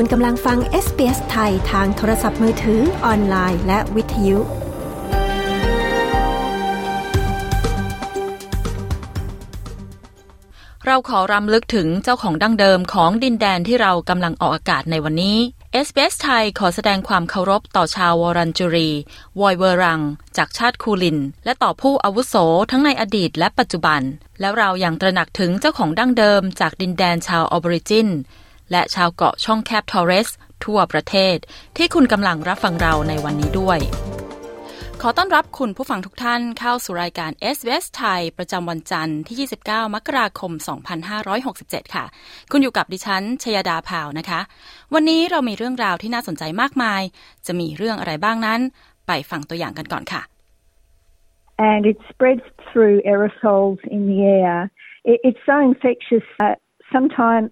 คุณกำลังฟัง SBS ไทยทางโทรศัพท์มือถือออนไลน์ และวิทยุ เราขอรำลึกถึงเจ้าของดั้งเดิมของดินแดนที่เรากำลังออกอากาศในวันนี้ SBS ไทยขอแสดงความเคารพต่อชาววอรันจุรี วอยเวอรัง จากชาติคูลิน และต่อผู้อาวุโสทั้งในอดีตและปัจจุบัน แล้วเรายัางตระหนักถึงเจ้าของดั้งเดิมจากดินแดนชาวออบริจิน และชาวเกาะช่องแคบทอร์เรส ทั่วประเทศ ที่คุณกำลังรับฟังเราในวันนี้ด้วย ขอต้อนรับคุณผู้ฟังทุกท่านเข้าสู่รายการ SBS ไทยประจำวันจันทร์ที่ 29 มกราคม 2567 ค่ะ คุณอยู่กับดิฉันชยดาพาวนะคะ วันนี้เรามีเรื่องราวที่น่าสนใจมากมาย จะมีเรื่องอะไรบ้างนั้น ไปฟังตัวอย่างกันก่อนค่ะ and it spreads through aerosols in the air. It, it's so infectious. Uh, sometimes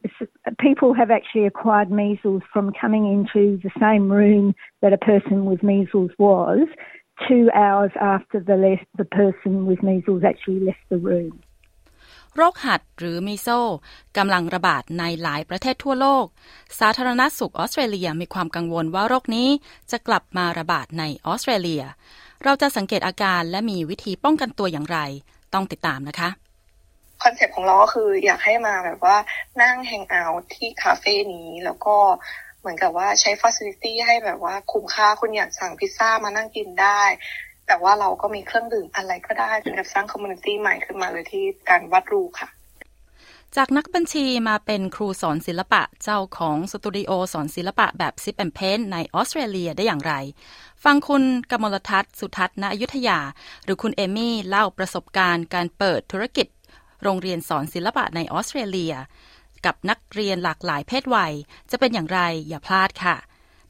people have actually acquired measles from coming into the same room that a person with measles was two hours after the, left, the person with measles actually left the room. โรคหัดหรือมีโซกำลังระบาดในหลายประเทศทั่วโลก สาธารณสุขออสเตรเลียมีความกังวลว่าโรคนี้จะกลับมาระบาดในออสเตรเลีย เราจะสังเกตอาการและมีวิธีป้องกันตัวอย่างไร ต้องติดตามนะคะ คอนเซปต์ของเราก็คืออยากให้มาแบบว่านั่ง hang out ที่คาเฟ่นี้แล้วก็เหมือนกับว่าใช้ฟ a ซิลิตี้ให้แบบว่าคุ้มค่าคุณอยากสั่งพิซซ่ามานั่งกินได้ แต่ว่าเราก็มีเครื่องดื่มอะไรก็ได้เป็นแบบสร้าง community ใหม่ขึ้นมาเลยที่การวัดรูค่ะ จากนักบัญชีมาเป็นครูสอนศิลปะเจ้าของสตูดิโอสอนศิลปะแบบ sip and paint ในออสเตรเลียได้อย่างไร ฟังคุณกมลทัศน์สุทัศน์ณอยุธยา หรือคุณเอมี่เล่าประสบการณ์การเปิดธุรกิจ โรงเรียนสอนศิลปะในออสเตรเลีย กับนักเรียนหลากหลายเพศวัย จะเป็นอย่างไรอย่าพลาดค่ะ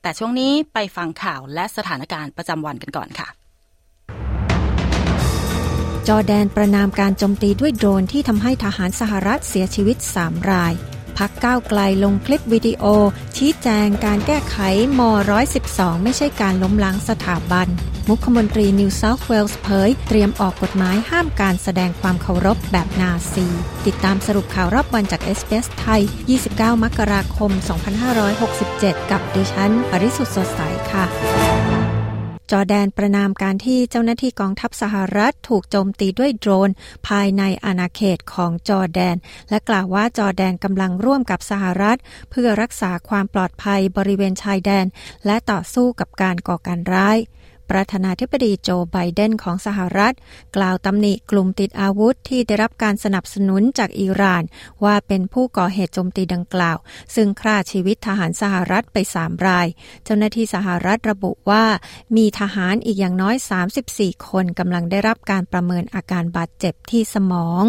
แต่ช่วงนี้ไปฟังข่าวและสถานการณ์ประจำวันกันก่อนค่ะ จอแดนประนามการโจมตีด้วยโดรนที่ทำให้ทหารสหรัฐเสียชีวิต 3 ราย พักก้าวไกลลงคลิปวิดีโอ ชี้แจงการแก้ไขม 112 ไม่ใช่การล้มล้างสถาบัน มุขมนตรีนิวเซาท์เวลส์เผย เตรียมออกกฎหมายห้ามการแสดงความเคารพแบบนาซี ติดตามสรุปข่าวรอบวันจาก SBS ไทย 29 มกราคม 2567 กับดิฉัน ปริสุทธ์สดใสค่ะ จอร์แดนประณามการที่เจ้าหน้าที่กองทัพสหรัฐถูกโจมตีด้วยโดรน ภายในอาณาเขตของจอร์แดน และกล่าวว่าจอร์แดนกำลังร่วมกับสหรัฐ เพื่อรักษาความปลอดภัยบริเวณชายแดน และต่อสู้กับการก่อการร้าย ประธานาธิบดีโจไบเดนของสหรัฐ กล่าวตำหนิกลุ่มติดอาวุธที่ได้รับการสนับสนุนจากอิหร่าน ว่าเป็นผู้ก่อเหตุโจมตีดังกล่าว ซึ่งฆ่าชีวิตทหารสหรัฐไปสามราย เจ้าหน้าที่สหรัฐระบุว่า มีทหารอีกอย่างน้อย 34 คนกำลังได้รับการประเมินอาการบาดเจ็บที่สมอง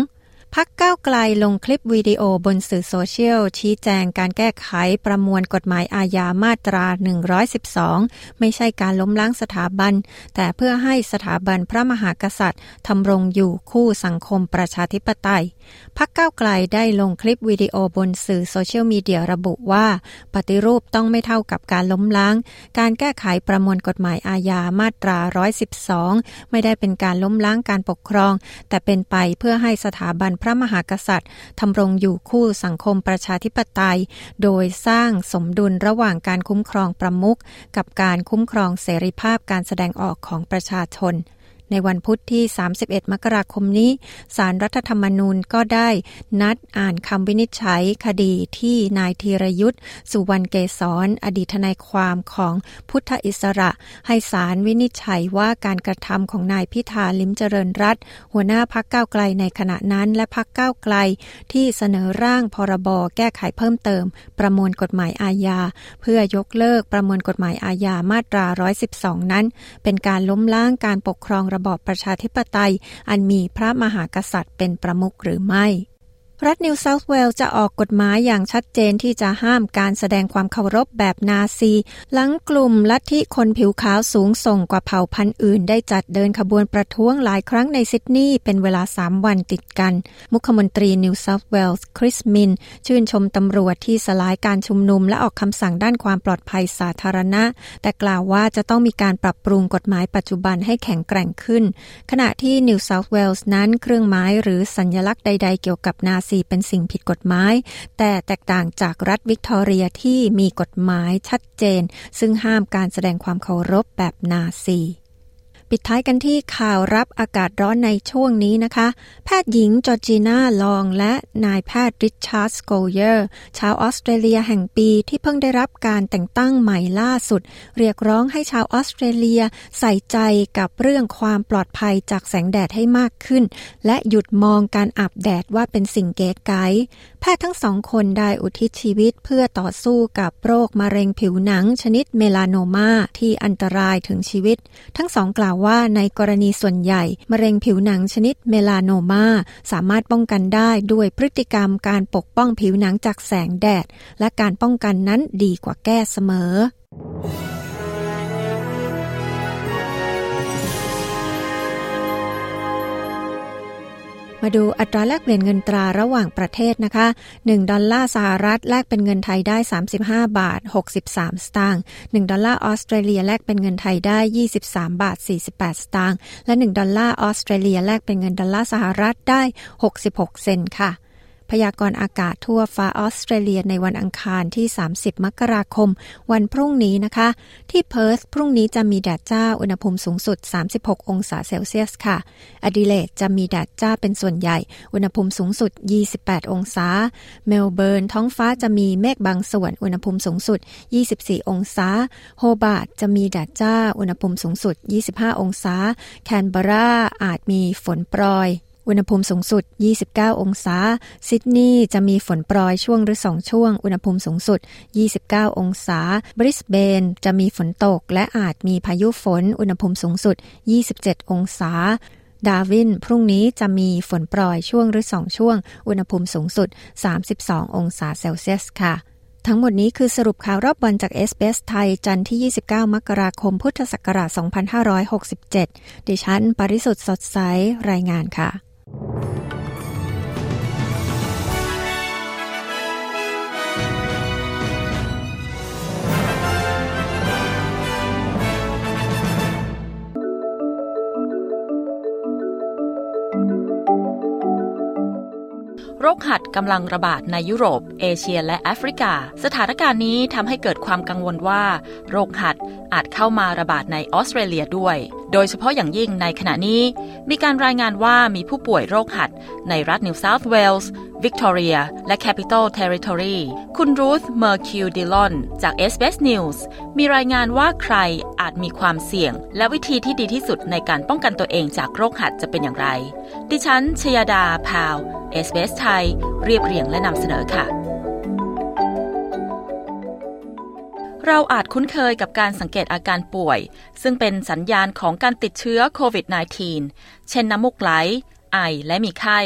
พักก้าวไกลลงคลิปวิดีโอบนสื่อโซเชียล ชี้แจงการแก้ไขประมวลกฎหมายอาญามาตรา 112 ไม่ใช่การล้มล้างสถาบัน แต่เพื่อให้สถาบันพระมหากษัตริย์ทำรงอยู่คู่สังคมประชาธิปไตย พักเก้าไกลได้ลงคลิปวิดีโอบนสื่อโซเชียลมีเดียระบุว่า ปฏิรูปต้องไม่เท่ากับการล้มล้าง การแก้ไขประมวลกฎหมายอาญามาตรา 112 ไม่ได้เป็นการล้มล้างการปกครอง แต่เป็นไปเพื่อให้สถาบันพระมหากษัตริย์ทำรงอยู่คู่สังคมประชาธิปไตย โดยสร้างสมดุลระหว่างการคุ้มครองประมุขกับการคุ้มครองเสรีภาพการแสดงออกของประชาชน ในวันพุทธที่ 31 มกราคมนี้ สารรัฐธรรมนูญก็ได้นัดอ่านคำวินิจฉัยคดีที่นายธีรยุทธ์สุวรรณเกษรอดีตทนายความของพุทธอิสระ ให้ศาลวินิจฉัยว่าการกระทำของนายพิธาลิ้มเจริญรัตน์หัวหน้าพรรคก้าวไกลในขณะนั้น และพรรคก้าวไกลที่เสนอร่างพรบแก้ไขเพิ่มเติม ประมวลกฎหมายอาญา เพื่อยกเลิกประมวลกฎหมายอาญามาตรา 112 นั้น เป็นการล้มล้างการปกครองระบอบประชาธิปไตย อันมีพระมหากษัตริย์เป็นประมุขหรือไม่ รัฐนิวเซาท์เวลส์จะออกกฎหมายอย่างชัดเจนที่จะห้ามการแสดงความเคารพแบบนาซี หลังกลุ่มลัทธิคนผิวขาวสูงส่งกว่าเผ่าพันธุ์อื่น ได้จัดเดินขบวนประท้วงหลายครั้งในซิดนีย์เป็นเวลา 3 วันติดกัน มุขมนตรีนิวเซาท์เวลส์คริสมินส์ ชื่นชมตำรวจที่สลายการชุมนุมและออกคำสั่งด้านความปลอดภัยสาธารณะ แต่กล่าวว่าจะต้องมีการปรับปรุงกฎหมายปัจจุบันให้แข็งแกร่งขึ้น ขณะที่นิวเซาท์เวลส์นั้นเครื่องหมายหรือสัญลักษณ์ใด ๆ เกี่ยวกับนาซีเป็นสิ่งผิดกฎหมาย แต่แตกต่างจากรัฐวิกตอเรียที่มีกฎหมายชัดเจน ซึ่งห้ามการแสดงความเคารพแบบนาซี ปิดท้ายกันที่ข่าวรับอากาศร้อนในช่วงนี้นะคะ แพทย์หญิงจอร์จีน่าลองและนายแพทย์ริชาร์ดสกอลเยอร์ชาวออสเตรเลียแห่งปีที่เพิ่งได้รับการแต่งตั้งใหม่ล่าสุด เรียกร้องให้ชาวออสเตรเลียใส่ใจกับเรื่องความปลอดภัยจากแสงแดดให้มากขึ้น และหยุดมองการอาบแดดว่าเป็นสิ่งเก๋ไก๋ ทย์ทั้งสองคนได้อุทิศชีวิตเพื่อต่อสู้กับโรคมะเร็งผิวหนังชนิดเมลานโนมาที่อันตรายถึงชีวิต ทั้งสองกล่าวว่าในกรณีส่วนใหญ่ มะเร็งผิวหนังชนิดเมลานโนมาสามารถป้องกันได้ด้วยพฤติกรรมการปกป้องผิวหนังจากแสงแดด และการป้องกันนั้นดีกว่าแก้เสมอ มาดูอัตราแลกเปลี่ยนเงินตราระหว่างประเทศนะคะ 1 ดอลลาร์สหรัฐแลกเป็นเงินไทยได้ 35 บาท 63 สตางค์ 1 ดอลลาร์ออสเตรเลียแลกเป็นเงินไทยได้ 23 บาท 48 สตางค์ และ 1 ดอลลาร์ออสเตรเลียแลกเป็นเงินดอลลาร์สหรัฐได้ 66 เซนต์ค่ะ พยากรณ์อากาศทั่วฟ้าออสเตรเลียในวันอังคารที่ 30 มกราคม วันพรุ่งนี้นะคะ ที่เพิร์ธพรุ่งนี้จะมีแดดจ้าอุณหภูมิสูงสุด 36 องศาเซลเซียสค่ะ อดิเลดจะมีแดดจ้าเป็นส่วนใหญ่ อุณหภูมิสูงสุด 28 องศา เมลเบิร์นท้องฟ้าจะมีเมฆบางส่วน อุณหภูมิสูงสุด 24 องศา โฮบาร์ดจะมีแดดจ้า อุณหภูมิสูงสุด 25 องศา แคนเบราอาจมีฝนโปรย อุณหภูมิสูงสุด 29 องศา ซิดนีย์จะมีฝนโปรยช่วงหรือสองช่วง อุณหภูมิสูงสุด 29 องศา บริสเบนจะมีฝนตก และอาจมีพายุฝน อุณหภูมิสูงสุด 27 องศา ดาวิน พรุ่งนี้จะมีฝนโปรยช่วงหรือสองช่วง อุณหภูมิสูงสุด 32 องศาเซลเซียสค่ะทั้งหมดนี้คือสรุปข่าวรอบวันจากเอสเบสไทยจันทร์ที่ 29 มกราคม พุทธศักราช 2567 ดิฉัน ปริสุทธ์สดใส รายงานค่ะ โรคหัดกำลังระบาดในยุโรป เอเชียและแอฟริกา สถานการณ์นี้ทำให้เกิดความกังวลว่า โรคหัดอาจเข้ามาระบาดในออสเตรเลียด้วยโดยเฉพาะอย่างยิ่งในขณะนี้ มีการรายงานว่ามีผู้ป่วยโรคหัด ในรัฐนิวเซาท์เวลส์วิกตอเรีย และแคปิตอลเทริทอรีคุณรูธเมอร์คิวดิลอนจาก SBS News มีรายงานว่าใครอาจมีความเสี่ยง และวิธีที่ดีที่สุดในการป้องกันตัวเองจากโรคหัดจะเป็นอย่างไร ดิฉันชยดาพาวเอสเบสไทย เรียบเรียงและนำเสนอค่ะ เราอาจคุ้นเคยกับการสังเกตอาการป่วย ซึ่งเป็นสัญญาณของการติดเชื้อโควิด -19 เช่นน้ำมูกไหล ไอและมีไข้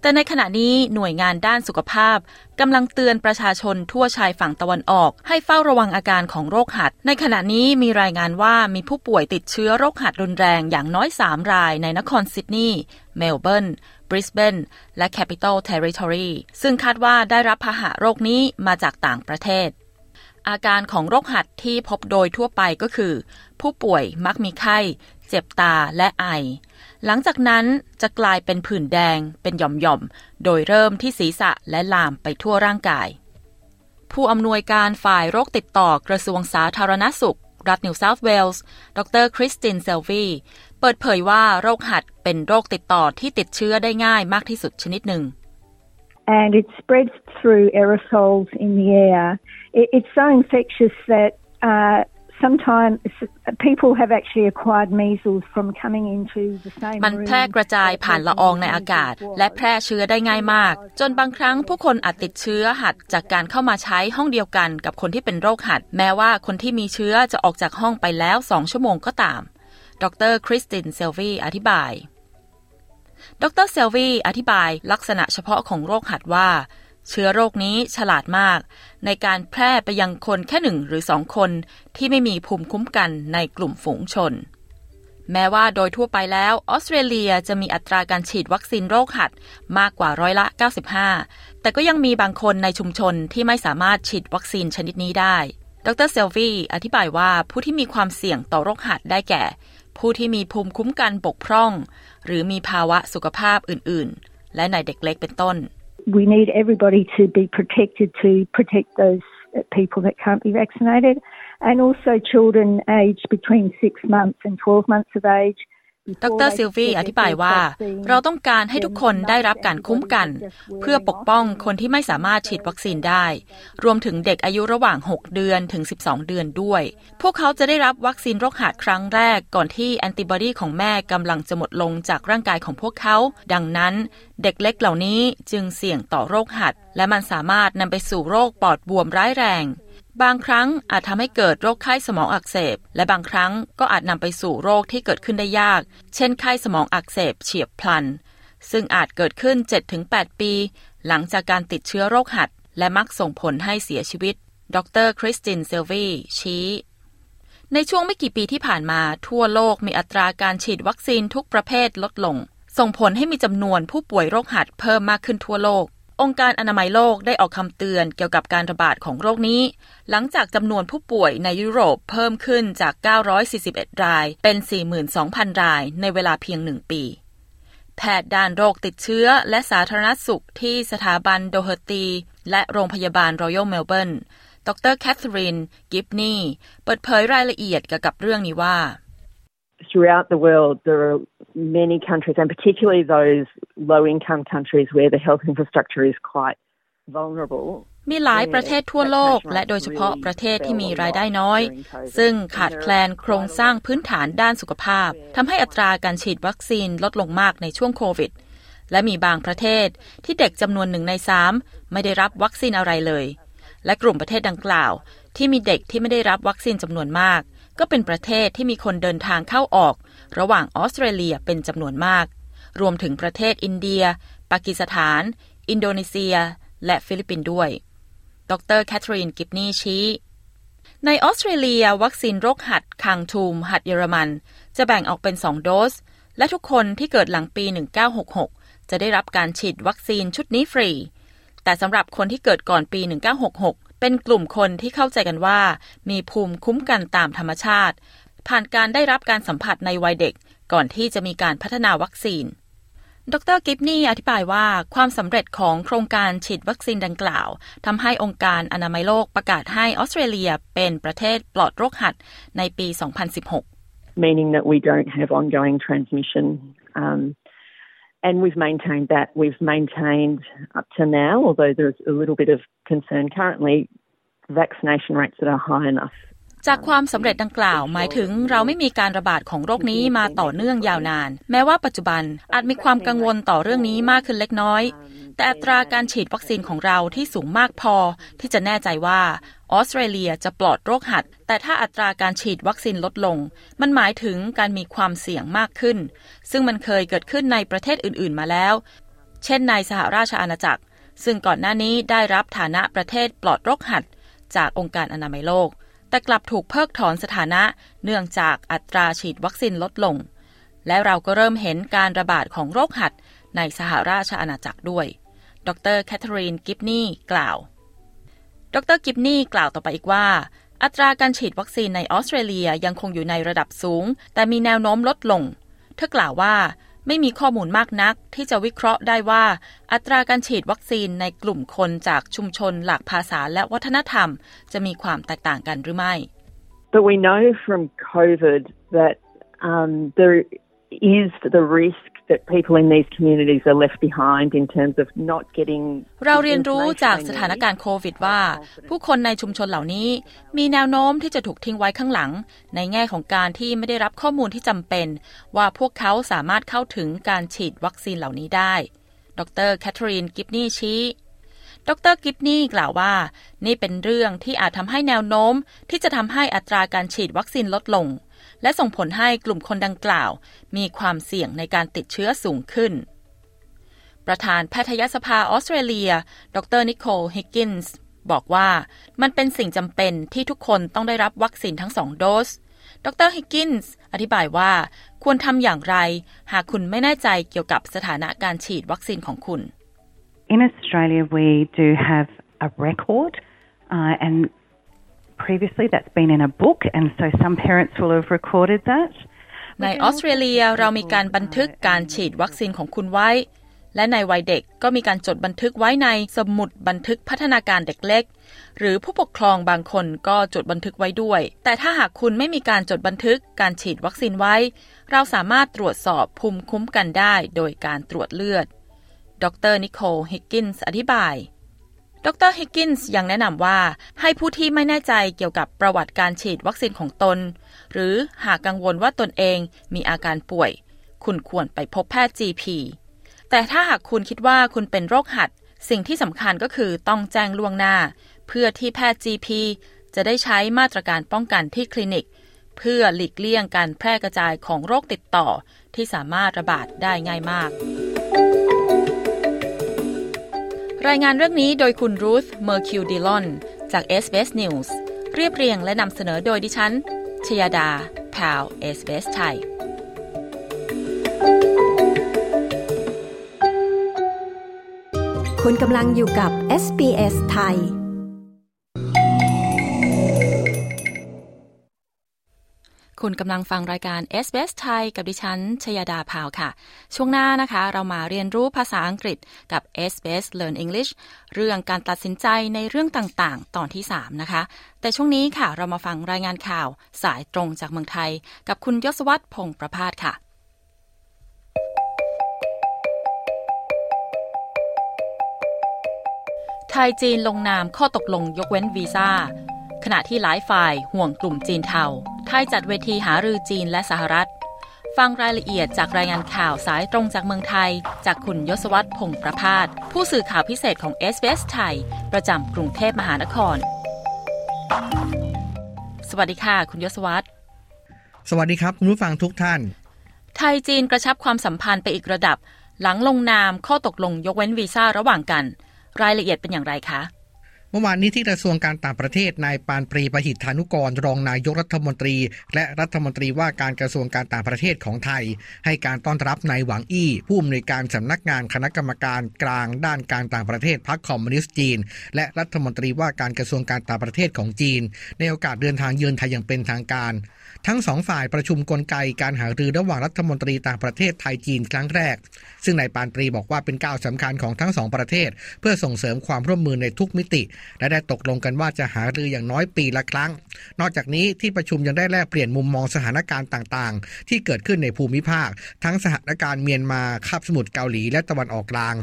แต่ในขณะนี้หน่วยงานด้านสุขภาพกำลังเตือนประชาชนทั่วชายฝั่งตะวันออก ให้เฝ้าระวังอาการของโรคหัด ในขณะนี้มีรายงานว่ามีผู้ป่วยติดเชื้อโรคหัดรุนแรงอย่างน้อย 3 รายในนครซิดนีย์เมลเบิร์นบริสเบนและ Capital Territory ซึ่งคาดว่าได้รับพาหะโรคนี้มาจากต่างประเทศ อาการของโรคหัดที่พบโดยทั่วไปก็คือ ผู้ป่วยมักมีไข้ เจ็บตาและไอ หลังจากนั้นจะกลายเป็นผื่นแดงเป็นหย่อมๆ โดยเริ่มที่ศีรษะและลามไปทั่วร่างกาย ผู้อำนวยการฝ่ายโรคติดต่อกระทรวงสาธารณสุข รัฐนิวเซาท์เวลส์ ดรคริสตินเซลวีเปิดเผยว่าโรคหัดเป็นโรคติดต่อที่ติดเชื้อได้ง่ายมากที่สุดชนิดหนึ่ง and it spreads through aerosols in the air. It, it's so infectious that uh, sometimes people have actually acquired measles from coming into the same มันแพร่กระจายผ่านละอองในอากาศ และแพร่เชื้อได้ง่ายมาก จนบางครั้งผู้คนอาจติดเชื้อหัดจากการเข้ามาใช้ห้องเดียวกันกับคนที่เป็นโรคหัด แม้ว่าคนที่มีเชื้อจะออกจากห้องไปแล้วสองชั่วโมงก็ตาม ดรคริสตินเซลวีอธิบาย ดรเซลวีอธิบายลักษณะเฉพาะของโรคหัดว่า เชื้อโรคนี้ฉลาดมาก ในการแพร่ไปยังคนแค่หนึ่งหรือสองคนที่ไม่มีภูมิคุ้มกันในกลุ่มฝูงชน แม้ว่าโดยทั่วไปแล้ว ออสเตรเลียจะมีอัตราการฉีดวัคซีนโรคหัดมากกว่าร้อยละ 95 แต่ก็ยังมีบางคนในชุมชนที่ไม่สามารถฉีดวัคซีนชนิดนี้ได้ ดรเซลวีอธิบายว่าผู้ที่มีความเสี่ยงต่อโรคหัดได้แก่ ผู้ที่มีภูมิคุ้มกันบกพร่อง หรือมีภาวะสุขภาพอื่นๆ และในเด็กเล็กเป็นต้น We need everybody to be protected to protect those people that can't be vaccinated and also children aged between 6 months and 12 months of age ดรซิลวีอธิบายว่า เราต้องการให้ทุกคนได้รับการคุ้มกัน เพื่อปกป้องคนที่ไม่สามารถฉีดวัคซีนได้ รวมถึงเด็กอายุระหว่าง 6 เดือนถึง 12 เดือนด้วย พวกเขาจะได้รับวัคซีนโรคหัดครั้งแรกก่อนที่แอนติบอดีของแม่กำลังจะหมดลงจากร่างกายของพวกเขา ดังนั้น เด็กเล็กเหล่านี้จึงเสี่ยงต่อโรคหัด และมันสามารถนำไปสู่โรคปอดบวมร้ายแรง บางครั้งอาจทำให้เกิดโรคไข้สมองอักเสบ และบางครั้งก็อาจนำไปสู่โรคที่เกิดขึ้นได้ยาก เช่นไข้สมองอักเสบเฉียบพลัน ซึ่งอาจเกิดขึ้น 7-8 ปี หลังจากการติดเชื้อโรคหัด และมักส่งผลให้เสียชีวิต ดรคริสตินเซลวีชี้ ในช่วงไม่กี่ปีที่ผ่านมาทั่วโลกมีอัตราการฉีดวัคซีนทุกประเภทลดลง ส่งผลให้มีจำนวนผู้ป่วยโรคหัดเพิ่มมากขึ้นทั่วโลก องค์การอนามัยโลกได้ออกคำเตือนเกี่ยวกับการระบาดของโรคนี้ หลังจากจำนวนผู้ป่วยในยุโรปเพิ่มขึ้นจาก 941 รายเป็น 42,000 รายในเวลาเพียงหนึ่งปี แพทย์ด้านโรคติดเชื้อและสาธารณสุขที่สถาบันโดเฮอร์ตี และโรงพยาบาลรอยัลเมลเบิร์น ดรแคทเธอรีน กิบนีเปิดเผยรายละเอียดเกี่ยวกับเรื่องนี้ว่า throughout the world, there are many countries, and particularly those low income countries where the health infrastructure is quite vulnerable. มีหลายประเทศทั่วโลก และโดยเฉพาะประเทศที่มีรายได้น้อย ซึ่งขาดแคลนโครงสร้างพื้นฐานด้านสุขภาพทำให้อัตราการฉีดวัคซีนลดลงมากในช่วงโควิด และมีบางประเทศที่เด็กจำนวนหนึ่งในสามไม่ได้รับวัคซีนอะไรเลย และกลุ่มประเทศดังกล่าว ที่มีเด็กที่ไม่ได้รับวัคซีนจำนวนมาก ก็เป็นประเทศที่มีคนเดินทางเข้าออก ระหว่างออสเตรเลียเป็นจำนวนมาก รวมถึงประเทศอินเดีย ปากีสถาน อินโดนีเซีย และฟิลิปปินส์ด้วย ดรแคทเธอรีนกิบนีชี้ ในออสเตรเลีย วัคซีนโรคหัดคางทูม หัดเยอรมัน จะแบ่งออกเป็น 2 โดส และทุกคนที่เกิดหลังปี 1966 จะได้รับการฉีดวัคซีนชุดนี้ฟรี แต่สำหรับคนที่เกิดก่อนปี 1966เป็นกลุ่มคนที่เข้าใจกันว่า มีภูมิคุ้มกันตามธรรมชาติ ผ่านการได้รับการสัมผัสในวัยเด็ก ก่อนที่จะมีการพัฒนาวัคซีน ดรกิบนี่อธิบายว่าความสำเร็จของโครงการฉีดวัคซีนดังกล่าวทำให้องค์การอนามัยโลกประกาศให้ออสเตรเลียเป็นประเทศปลอดโรคหัดในปี 2016 meaning that we don't have ongoing transmission um, and we've maintained that. We've maintained up to now, although there's a little bit of concern currently, vaccination rates that are high enough จากความสำเร็จดังกล่าว หมายถึงเราไม่มีการระบาดของโรคนี้มาต่อเนื่องยาวนาน แม้ว่าปัจจุบันอาจมีความกังวลต่อเรื่องนี้มากขึ้นเล็กน้อย แต่อัตราการฉีดวัคซีนของเราที่สูงมากพอ ที่จะแน่ใจว่าออสเตรเลียจะปลอดโรคหัด แต่ถ้าอัตราการฉีดวัคซีนลดลง มันหมายถึงการมีความเสี่ยงมากขึ้น ซึ่งมันเคยเกิดขึ้นในประเทศอื่นๆมาแล้ว เช่นในสหราชอาณาจักร ซึ่งก่อนหน้านี้ได้รับฐานะประเทศปลอดโรคหัด จากองค์การอนามัยโลก แต่กลับถูกเพิกถอนสถานะเนื่องจากอัตราฉีดวัคซีนลดลง และเราก็เริ่มเห็นการระบาดของโรคหัดในสหราชอาณาจักรด้วย ดรแคทเธอรีนกิบนี่กล่าว ดรกิบนี่กล่าวต่อไปอีกว่า อัตราการฉีดวัคซีนในออสเตรเลียยังคงอยู่ในระดับสูง แต่มีแนวโน้มลดลง เธอกล่าวว่า ไม่มีข้อมูลมากนักที่จะวิเคราะห์ได้ว่า อัตราการฉีดวัคซีนในกลุ่มคนจากชุมชนหลากภาษาและวัฒนธรรม จะมีความแตกต่างกันหรือไม่ But we know from COVID that um, there is the risk that people in these communities are left behind in terms of not getting เราเรียนรู้จากสถานการณ์โควิดว่า ผู้คนในชุมชนเหล่านี้ มีแนวโน้มที่จะถูกทิ้งไว้ข้างหลัง ในแง่ของการที่ไม่ได้รับข้อมูลที่จำเป็น ว่าพวกเขาสามารถเข้าถึงการฉีดวัคซีนเหล่านี้ได้ ดรแคทเธอรีนกิฟนี่ชี้ดรกิบนี่กล่าวว่า นี่เป็นเรื่องที่อาจทำให้แนวโน้มที่จะทำให้อัตราการฉีดวัคซีนลดลง และส่งผลให้กลุ่มคนดังกล่าว มีความเสี่ยงในการติดเชื้อสูงขึ้น ประธานแพทยสภาออสเตรเลีย ดรนิโคลฮิกกินส์บอกว่ามันเป็นสิ่งจำเป็นที่ทุกคนต้องได้รับวัคซีนทั้งสองโดส ดรฮิกกินส์อธิบายว่าควรทำอย่างไร หากคุณไม่แน่ใจเกี่ยวกับสถานะการฉีดวัคซีนของคุณ In Australia, we do have a record, uh, and previously that's been in a book, and so some parents will have recorded that. ในออสเตรเลียเรามีการบันทึกการฉีดวัคซีนของคุณไว้ และในวัยเด็กก็มีการจดบันทึกไว้ในสมุดบันทึกพัฒนาการเด็กเล็ก หรือผู้ปกครองบางคนก็จดบันทึกไว้ด้วย แต่ถ้าหากคุณไม่มีการจดบันทึกการฉีดวัคซีนไว้ เราสามารถตรวจสอบภูมิคุ้มกันได้โดยการตรวจเลือด ดรนิโคลฮิกกินส์อธิบาย ดรฮิกกินส์ยังแนะนำว่า ให้ผู้ที่ไม่แน่ใจเกี่ยวกับประวัติการฉีดวัคซีนของตน หรือหากกังวลว่าตนเองมีอาการป่วย คุณควรไปพบแพทย์ GP แต่ถ้าหากคุณคิดว่าคุณเป็นโรคหัด สิ่งที่สำคัญก็คือต้องแจ้งล่วงหน้า เพื่อที่แพทย์ GP จะได้ใช้มาตรการป้องกันที่คลินิก เพื่อหลีกเลี่ยงการแพร่กระจายของโรคติดต่อที่สามารถระบาดได้ง่ายมาก รายงานเรื่องนี้โดยคุณรูธเมอร์คิวดิลอนจาก SBS News เรียบเรียงและนำเสนอโดยดิฉันชยดาพาวเวล SBS ไทยคุณกำลังอยู่กับ SBS ไทย คุณกำลังฟังรายการ SBS ไทยกับดิฉัน ชยดาพาวค่ะ ช่วงหน้านะคะ เรามาเรียนรู้ภาษาอังกฤษกับ SBS Learn English เรื่องการตัดสินใจในเรื่องต่างๆ ตอนที่ 3 นะคะ แต่ช่วงนี้ค่ะ เรามาฟังรายงานข่าวสายตรงจากเมืองไทย กับคุณยศวัตรพงษ์ประพาสค่ะไทยจีนลงนามข้อตกลงยกเว้นวีซ่า ขณะที่หลายฝ่ายห่วงกลุ่มจีนเทาไทยจัดเวทีหารือจีนและสหรัฐ ฟังรายละเอียดจากรายงานข่าวสายตรงจากเมืองไทย จากคุณยศวัตรพงษ์ประพาสผู้สื่อข่าวพิเศษของ s อ s ไทย ประจำกรุงเทพมหานคร สวัสดีค่ะ คุณยศวัตรสวัสดีครับ คุณผู้ฟังทุกท่าน ไทยจีนกระชับความสัมพันธ์ไปอีกระดับ หลังลงนามข้อตกลงยกเว้นวีซ่าระหว่างกัน รายละเอียดเป็นอย่างไรคะเมื่อวานนี้ที่กระทรวงการต่างประเทศนายปานปรีประหิทธานุกร รองนายกรัฐมนตรี และรัฐมนตรีว่าการกระทรวงการต่างประเทศของไทย ให้การต้อนรับนายหวังอี้ผู้อำนวยการสำนักงานคณะกรรมการกลางด้านการต่างประเทศพรรคคอมมิวนิสต์จีน และรัฐมนตรีว่าการกระทรวงการต่างประเทศของจีน ในโอกาสเดินทางเยือนไทยอย่างเป็นทางการ ทั้งสองฝ่ายประชุมกลไกการหารือระหว่างรัฐมนตรีต่างประเทศไทยจีนครั้งแรก ซึ่งนายปานปรีบอกว่าเป็นก้าวสำคัญของทั้งสองประเทศ เพื่อส่งเสริมความร่วมมือในทุกมิติ และได้ตกลงกันว่าจะหารืออย่างน้อยปีละครั้ง นอกจากนี้ที่ประชุมยังได้แลกเปลี่ยนมุมมองสถานการณ์ต่างๆ ที่เกิดขึ้นในภูมิภาค ทั้งสถานการณ์เมียนมาคาบสมุทรเกาหลีและตะวันออกกลาง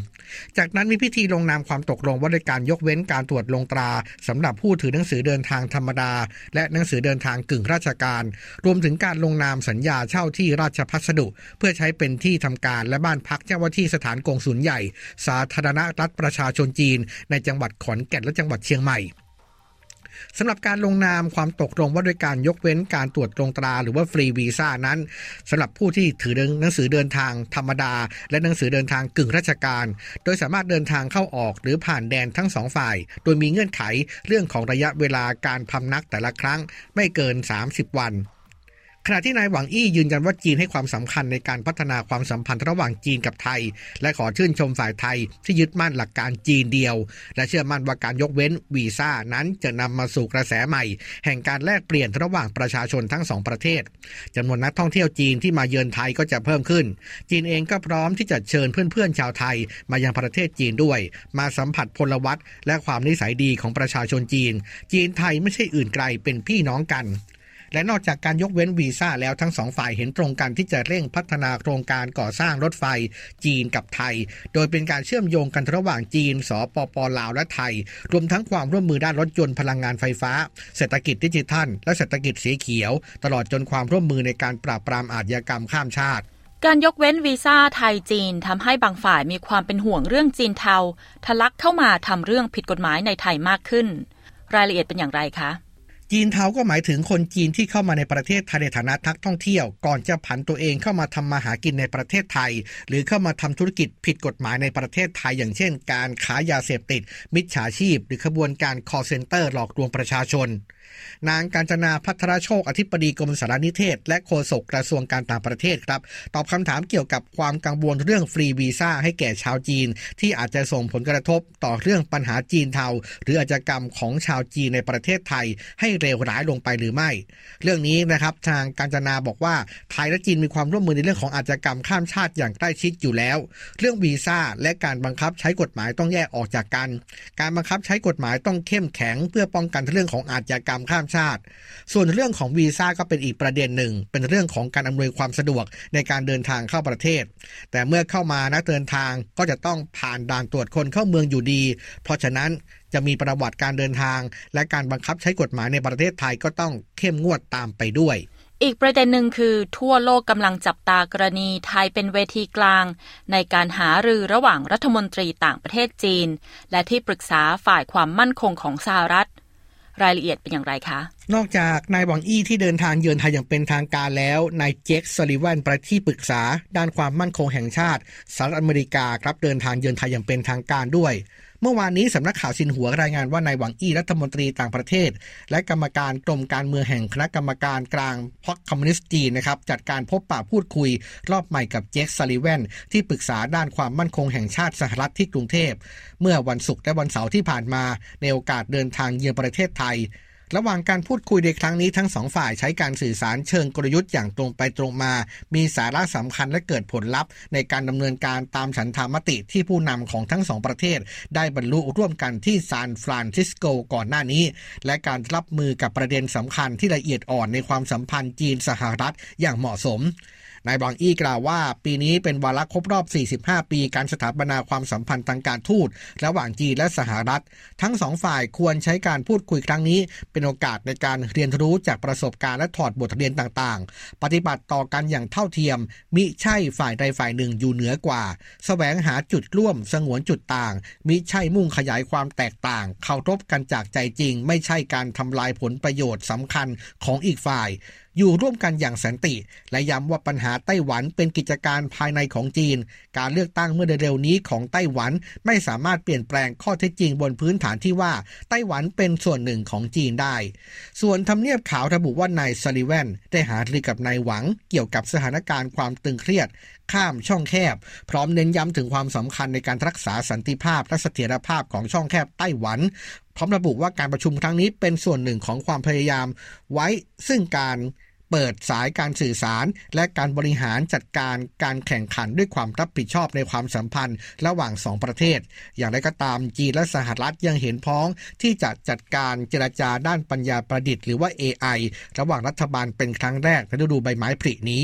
จากนั้นมีพิธีลงนามความตกลงว่าด้วยการยกเว้นการตรวจลงตราสำหรับผู้ถือหนังสือเดินทางธรรมดา และหนังสือเดินทางกึ่งราชการรวมถึงการลงนามสัญญาเช่าที่ราชพัสดุ เพื่อใช้เป็นที่ทำการและบ้านพักเจ้าหน้าที่สถานกงสุลใหญ่ สาธารณรัฐประชาชนจีน ในจังหวัดขอนแก่นและจังหวัดเชียงใหม่สำหรับการลงนามความตกลงว่าด้วยการยกเว้นการตรวจตรงตราหรือว่าฟรีวีซ่านั้นสำหรับผู้ที่ถือหนังสือเดินทางธรรมดา และหนังสือเดินทางกึ่งราชการ โดยสามารถเดินทางเข้าออกหรือผ่านแดนทั้งสองฝ่าย โดยมีเงื่อนไขเรื่องของระยะเวลาการพำนักแต่ละครั้งไม่เกิน 30 วัน ขณะที่นายหวังอี้ยืนยันว่าจีนให้ความสำคัญในการพัฒนาความสัมพันธ์ระหว่างจีนกับไทย และขอชื่นชมฝ่ายไทยที่ยึดมั่นหลักการจีนเดียว และเชื่อมั่นว่าการยกเว้นวีซ่านั้นจะนำมาสู่กระแสใหม่ แห่งการแลกเปลี่ยนระหว่างประชาชนทั้งสองประเทศจำนวนนักท่องเที่ยวจีนที่มาเยือนไทยก็จะเพิ่มขึ้น จีนเองก็พร้อมที่จะเชิญเพื่อนๆชาวไทย มายังประเทศจีนด้วย มาสัมผัสพลวัตและความนิสัยดีของประชาชนจีน จีนไทยไม่ใช่อื่นไกลเป็นพี่น้องกัน และนอกจากการยกเว้นวีซ่าแล้วทั้งสองฝ่ายเห็นตรงกันที่จะเร่งพัฒนาโครงการก่อสร้างรถไฟจีนกับไทย โดยเป็นการเชื่อมโยงกันระหว่างจีน สปปลาวและไทย รวมทั้งความร่วมมือด้านรถยนต์พลังงานไฟฟ้า เศรษฐกิจดิจิทัล และเศรษฐกิจสีเขียว ตลอดจนความร่วมมือในการปราบปรามอาชญากรรมข้ามชาติการยกเว้นวีซ่าไทยจีนทำให้บางฝ่ายมีความเป็นห่วงเรื่องจีนเทาทะลักเข้ามาทำเรื่องผิดกฎหมายในไทยมากขึ้น รายละเอียดเป็นอย่างไรคะ จีนเทาก็หมายถึงคนจีนที่เข้ามาในประเทศไทยในฐานะนักท่องเที่ยว ก่อนจะผันตัวเองเข้ามาทำมาหากินในประเทศไทย หรือเข้ามาทำธุรกิจผิดกฎหมายในประเทศไทย อย่างเช่น การขายาเสพติด มิจฉาชีพ หรือขบวนการ call center หลอกลวงประชาชน นางการจนาพัทรโชคอธิบดีกรมสารนิเทศ และโฆษกกระทรวงการต่างประเทศครับ ตอบคำถามเกี่ยวกับความกังวลเรื่องฟรีวีซ่าให้แก่ชาวจีน ที่อาจจะส่งผลกระทบต่อเรื่องปัญหาจีนเทา หรืออาชญากรรมของชาวจีนในประเทศไทย ให้เร็วร้ายลงไปหรือไม่ เรื่องนี้นะครับทางการจนาบอกว่าไทยและจีนมีความร่วมมือในเรื่องของอาชญากรรมข้ามชาติอย่างใกล้ชิดอยู่แล้ว เรื่องวีซ่าและการบังคับใช้กฎหมายต้องแยกออกจากกัน การบังคับใช้กฎหมายต้องเข้มแข็ง เพื่อป้องกันเรื่องของอาชญากรรมข้ามชาติ ส่วนเรื่องของวีซ่าก็เป็นอีกประเด็นหนึ่ง เป็นเรื่องของการอำนวยความสะดวกในการเดินทางเข้าประเทศ แต่เมื่อเข้ามานักเดินทางก็จะต้องผ่านด่านตรวจคนเข้าเมืองอยู่ดี เพราะฉะนั้นจะมีประวัติการเดินทาง และการบังคับใช้กฎหมายในประเทศไทยก็ต้องเข้มงวดตามไปด้วยอีกประเด็นหนึ่งคือทั่วโลกกำลังจับตากรณีไทยเป็นเวทีกลาง ในการหารือระหว่างรัฐมนตรีต่างประเทศจีน และที่ปรึกษาฝ่ายความมั่นคงของสหรัฐ รายละเอียดเป็นอย่างไรคะ นอกจากนายหวังอี้ที่เดินทางเยือนไทยอย่างเป็นทางการแล้ว นายเจคสลิวันประที่ปรึกษา ด้านความมั่นคงแห่งชาติสหรัฐอเมริกาครับเดินทางเยือนไทยอย่างเป็นทางการด้วย เมื่อวานนี้สำนักข่าวสินหัวรายงานว่านายหวังอี้รัฐมนตรีต่างประเทศ และกรรมการกรมการเมืองแห่งคณะกรรมการกลางพรรคคอมมิวนิสต์จีนนะครับจัดการพบปะพูดคุย รอบใหม่กับเจคซาริเวนที่ปรึกษาด้านความมั่นคงแห่งชาติสหรัฐที่กรุงเทพ เมื่อวันศุกร์และวันเสาร์ที่ผ่านมาในโอกาสเดินทางเยือนประเทศไทย ระหว่างการพูดคุยในครั้งนี้ทั้งสองฝ่ายใช้การสื่อสารเชิงกลยุทธ์อย่างตรงไปตรงมา มีสาระสำคัญและเกิดผลลัพธ์ ในการดำเนินการตามฉันทามติที่ผู้นำของทั้งสองประเทศ ได้บรรลุร่วมกันที่ซานฟรานซิสโกก่อนหน้านี้ และการรับมือกับประเด็นสำคัญที่ละเอียดอ่อนในความสัมพันธ์จีนสหรัฐอย่างเหมาะสม นายบางอี้กล่าวว่า ปีนี้เป็นวาระครบรอบ 45 ปี การสถาปนาความสัมพันธ์ทางการทูต ระหว่างจีนและสหรัฐ ทั้งสองฝ่ายควรใช้การพูดคุยครั้งนี้ เป็นโอกาสในการเรียนรู้จากประสบการณ์และถอดบทเรียนต่างๆ ปฏิบัติต่อกันอย่างเท่าเทียม มิใช่ฝ่ายใดฝ่ายหนึ่งอยู่เหนือกว่าสแสวงหาจุดร่วมสงวนจุดต่าง มิใช่มุ่งขยายความแตกต่าง เคารพกันจากใจจริง ไม่ใช่การทำลายผลประโยชน์สำคัญของอีกฝ่าย อยู่ร่วมกันอย่างสันติ และย้ำว่าปัญหาไต้หวันเป็นกิจการภายในของจีน การเลือกตั้งเมื่อเร็วๆนี้ของไต้หวันไม่สามารถเปลี่ยนแปลงข้อเท็จจริงบนพื้นฐานที่ว่าไต้หวันเป็นส่วนหนึ่งของจีนได้ ส่วนทำเนียบขาวระบุว่านายซาลิแวนได้หารือกับนายหวังเกี่ยวกับสถานการณ์ความตึงเครียด ข้ามช่องแคบ พร้อมเน้นย้ำถึงความสำคัญในการรักษาสันติภาพและเสถียรภาพของช่องแคบไต้หวัน พร้อมระบุว่าการประชุมครั้งนี้เป็นส่วนหนึ่งของความพยายาม ไว้ซึ่งการ เปิดสายการสื่อสาร และการบริหารจัดการการแข่งขันด้วยความรับผิดชอบในความสัมพันธ์ระหว่างสองประเทศ อย่างไรก็ตามจีนและสหรัฐยังเห็นพ้องที่จะจัดการเจรจาด้านปัญญาประดิษฐ์หรือว่า AI ระหว่างรัฐบาลเป็นครั้งแรกในฤดูใบไม้ผลินี้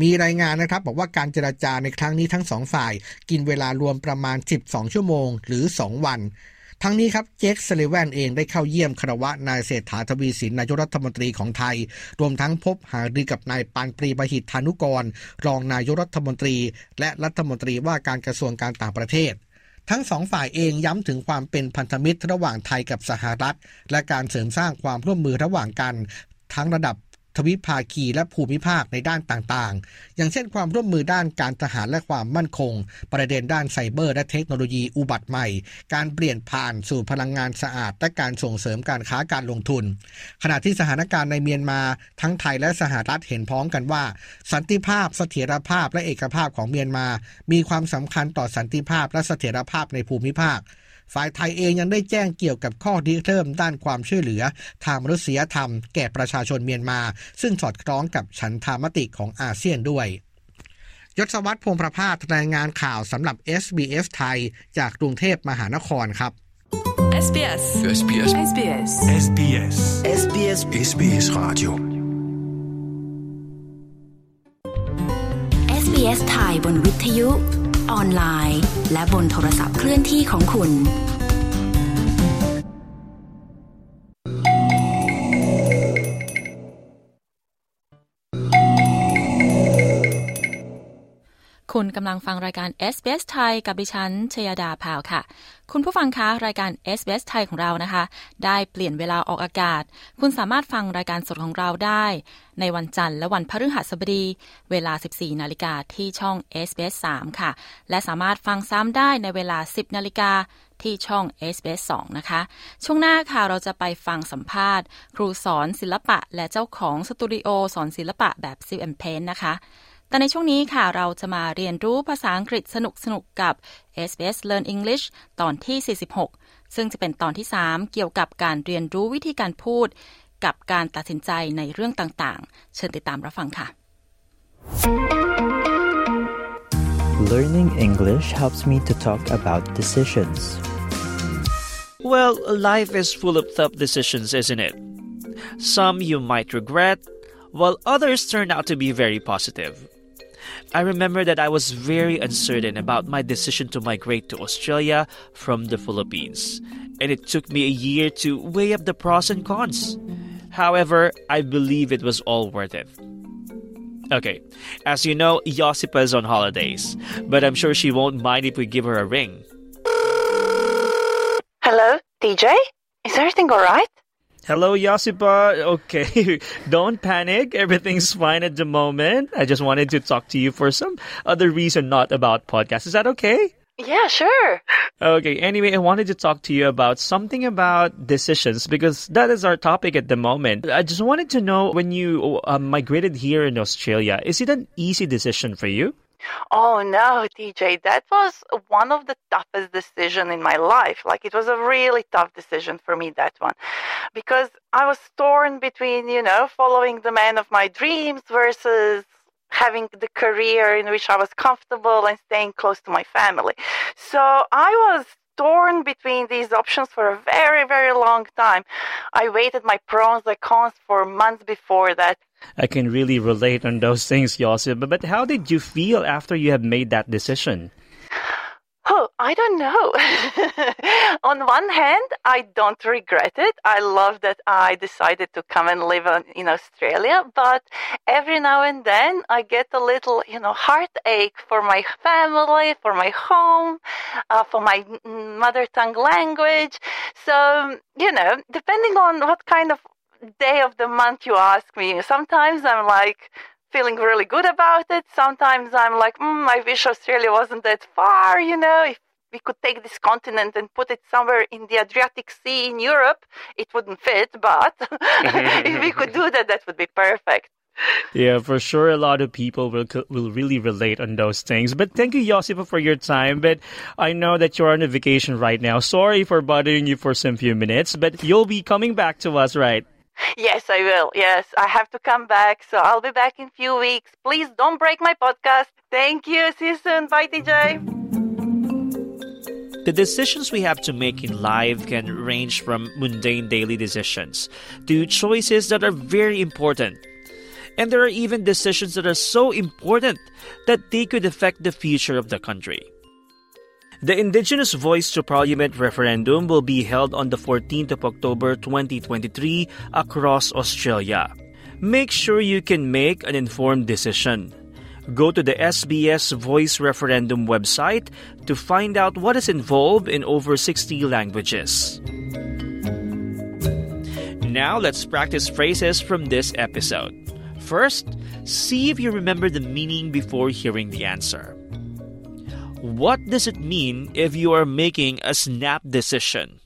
มีรายงานนะครับบอกว่าการเจรจาในครั้งนี้ทั้งสองฝ่าย กินเวลารวมประมาณ 12 ชั่วโมง หรือ 2 วัน ทั้งนี้ครับเจคสเลแวนเองได้เข้าเยี่ยมคารวะนายเศรษฐาทวีสินนายกรัฐมนตรีของไทย รวมทั้งพบหารือกับนายปานปรีบหิตธานุกร รองนายกรัฐมนตรี และรัฐมนตรีว่าการกระทรวงการต่างประเทศทั้งสองฝ่ายเองย้ำถึงความเป็นพันธมิตรระหว่างไทยกับสหรัฐ และการเสริมสร้างความร่วมมือระหว่างกัน ทั้งระดับ ทวิภาคีและภูมิภาคในด้านต่างๆ อย่างเช่นความร่วมมือด้านการทหารและความมั่นคง ประเด็นด้านไซเบอร์และเทคโนโลยีอุบัติใหม่ การเปลี่ยนผ่านสู่พลังงานสะอาด และการส่งเสริมการค้าการลงทุน ขณะที่สถานการณ์ในเมียนมาทั้งไทยและสหรัฐเห็นพ้องกันว่า สันติภาพ เสถียรภาพและเอกภาพของเมียนมา มีความสำคัญต่อสันติภาพและเสถียรภาพในภูมิภาค ฝ่ายไทยเองยังได้แจ้งเกี่ยวกับข้อดีเริ่มด้านความช่วยเหลือ ทางมนุษยธรรมแก่ประชาชนเมียนมา ซึ่งสอดคล้องกับฉันทามติของอาเซียนด้วยยศวัตรพงประภาสรายงานข่าวสำหรับ SBS ไทย จากกรุงเทพมหานครครับ SBS SBS SBS SBS SBS SBS Radio SBS ไทยบนวิทยุ ออนไลน์ และบนโทรศัพท์เคลื่อนที่ของคุณ คุณกำลังฟังรายการ SBS ไทยกับดิฉันชยดาพาวค่ะ คุณผู้ฟังคะรายการ SBS ไทยของเรานะคะ ได้เปลี่ยนเวลาออกอากาศ คุณสามารถฟังรายการสดของเราได้ ในวันจันทร์และวันพฤหัสบดี เวลา 14 นาฬิกาที่ช่อง SBS 3ค่ะ และสามารถฟังซ้ำได้ในเวลา 10 นาฬิกาที่ช่อง SBS 2นะคะ ช่วงหน้าค่ะเราจะไปฟังสัมภาษณ์ ครูสอนศิลปะ และเจ้าของสตูดิโอสอนศิลปะแบบซิลแอนเพนนะคะ แต่ในช่วงนี้ค่ะเราจะมาเรียนรู้ภาษาอังกฤษสนุกๆกับ SBS Learn English ตอนที่ 46 ซึ่งจะเป็นตอนที่ 3 เกี่ยวกับการเรียนรู้วิธีการพูด กับการตัดสินใจในเรื่องต่างๆ เชิญติดตามรับฟังค่ะ Learning English helps me to talk about decisions. Well, life is full of tough decisions, isn't it? Some you might regret, while others turn out to be very positive. I remember that I was very uncertain about my decision to migrate to Australia from the Philippines, and it took me a year to weigh up the pros and cons. However, I believe it was all worth it. Okay, as you know, Josipa is on holidays, but I'm sure she won't mind if we give her a ring. Hello, DJ? Is everything alright? Hello, Yasipa. Okay, don't panic. Everything's fine at the moment. I just wanted to talk to you for some other reason, not about podcast. Is that okay? Yeah, sure. Okay, anyway, I wanted to talk to you about something about decisions because that is our topic at the moment. I just wanted to know when you uh, migrated here in Australia, is it an easy decision for you? Oh no, TJ, that was one of the toughest decisions in my life. Like it was a really tough decision for me, that one. Because I was torn between, you know, following the man of my dreams versus having the career in which I was comfortable and staying close to my family. So I was torn between these options for a very, very long time. I waited my pros and cons for months before that. I can really relate on those things, Yosef. But but how did you feel after you have made that decision? Oh, I don't know. On one hand, I don't regret it. I love that I decided to come and live in Australia, but every now and then I get a little, you know, heartache for my family, for my home, uh, for my mother tongue language. So, you know, depending on what kind of day of the month you ask me, sometimes I'm like, feeling really good about it. Sometimes I'm like, mm, I wish Australia wasn't that far, you know. If we could take this continent and put it somewhere in the Adriatic Sea in Europe, it wouldn't fit, but if we could do that, that would be perfect. Yeah, for sure, a lot of people will will really relate on those things. But thank you, Josipa, for your time. But I know that you're on a vacation right now. Sorry for bothering you for some few minutes, but you'll be coming back to us, right? Yes, I will. Yes, I have to come back. So I'll be back in few weeks. Please don't break my podcast. Thank you. See you soon. Bye, DJ. The decisions we have to make in life can range from mundane daily decisions to choices that are very important. And there are even decisions that are so important that they could affect the future of the country. The Indigenous Voice to Parliament referendum will be held on the 14th of October 2023 across Australia. Make sure you can make an informed decision. Go to the SBS Voice Referendum website to find out what is involved in over 60 languages. Now let's practice phrases from this episode. First, see if you remember the meaning before hearing the answer. What does it mean if you are making a snap decision?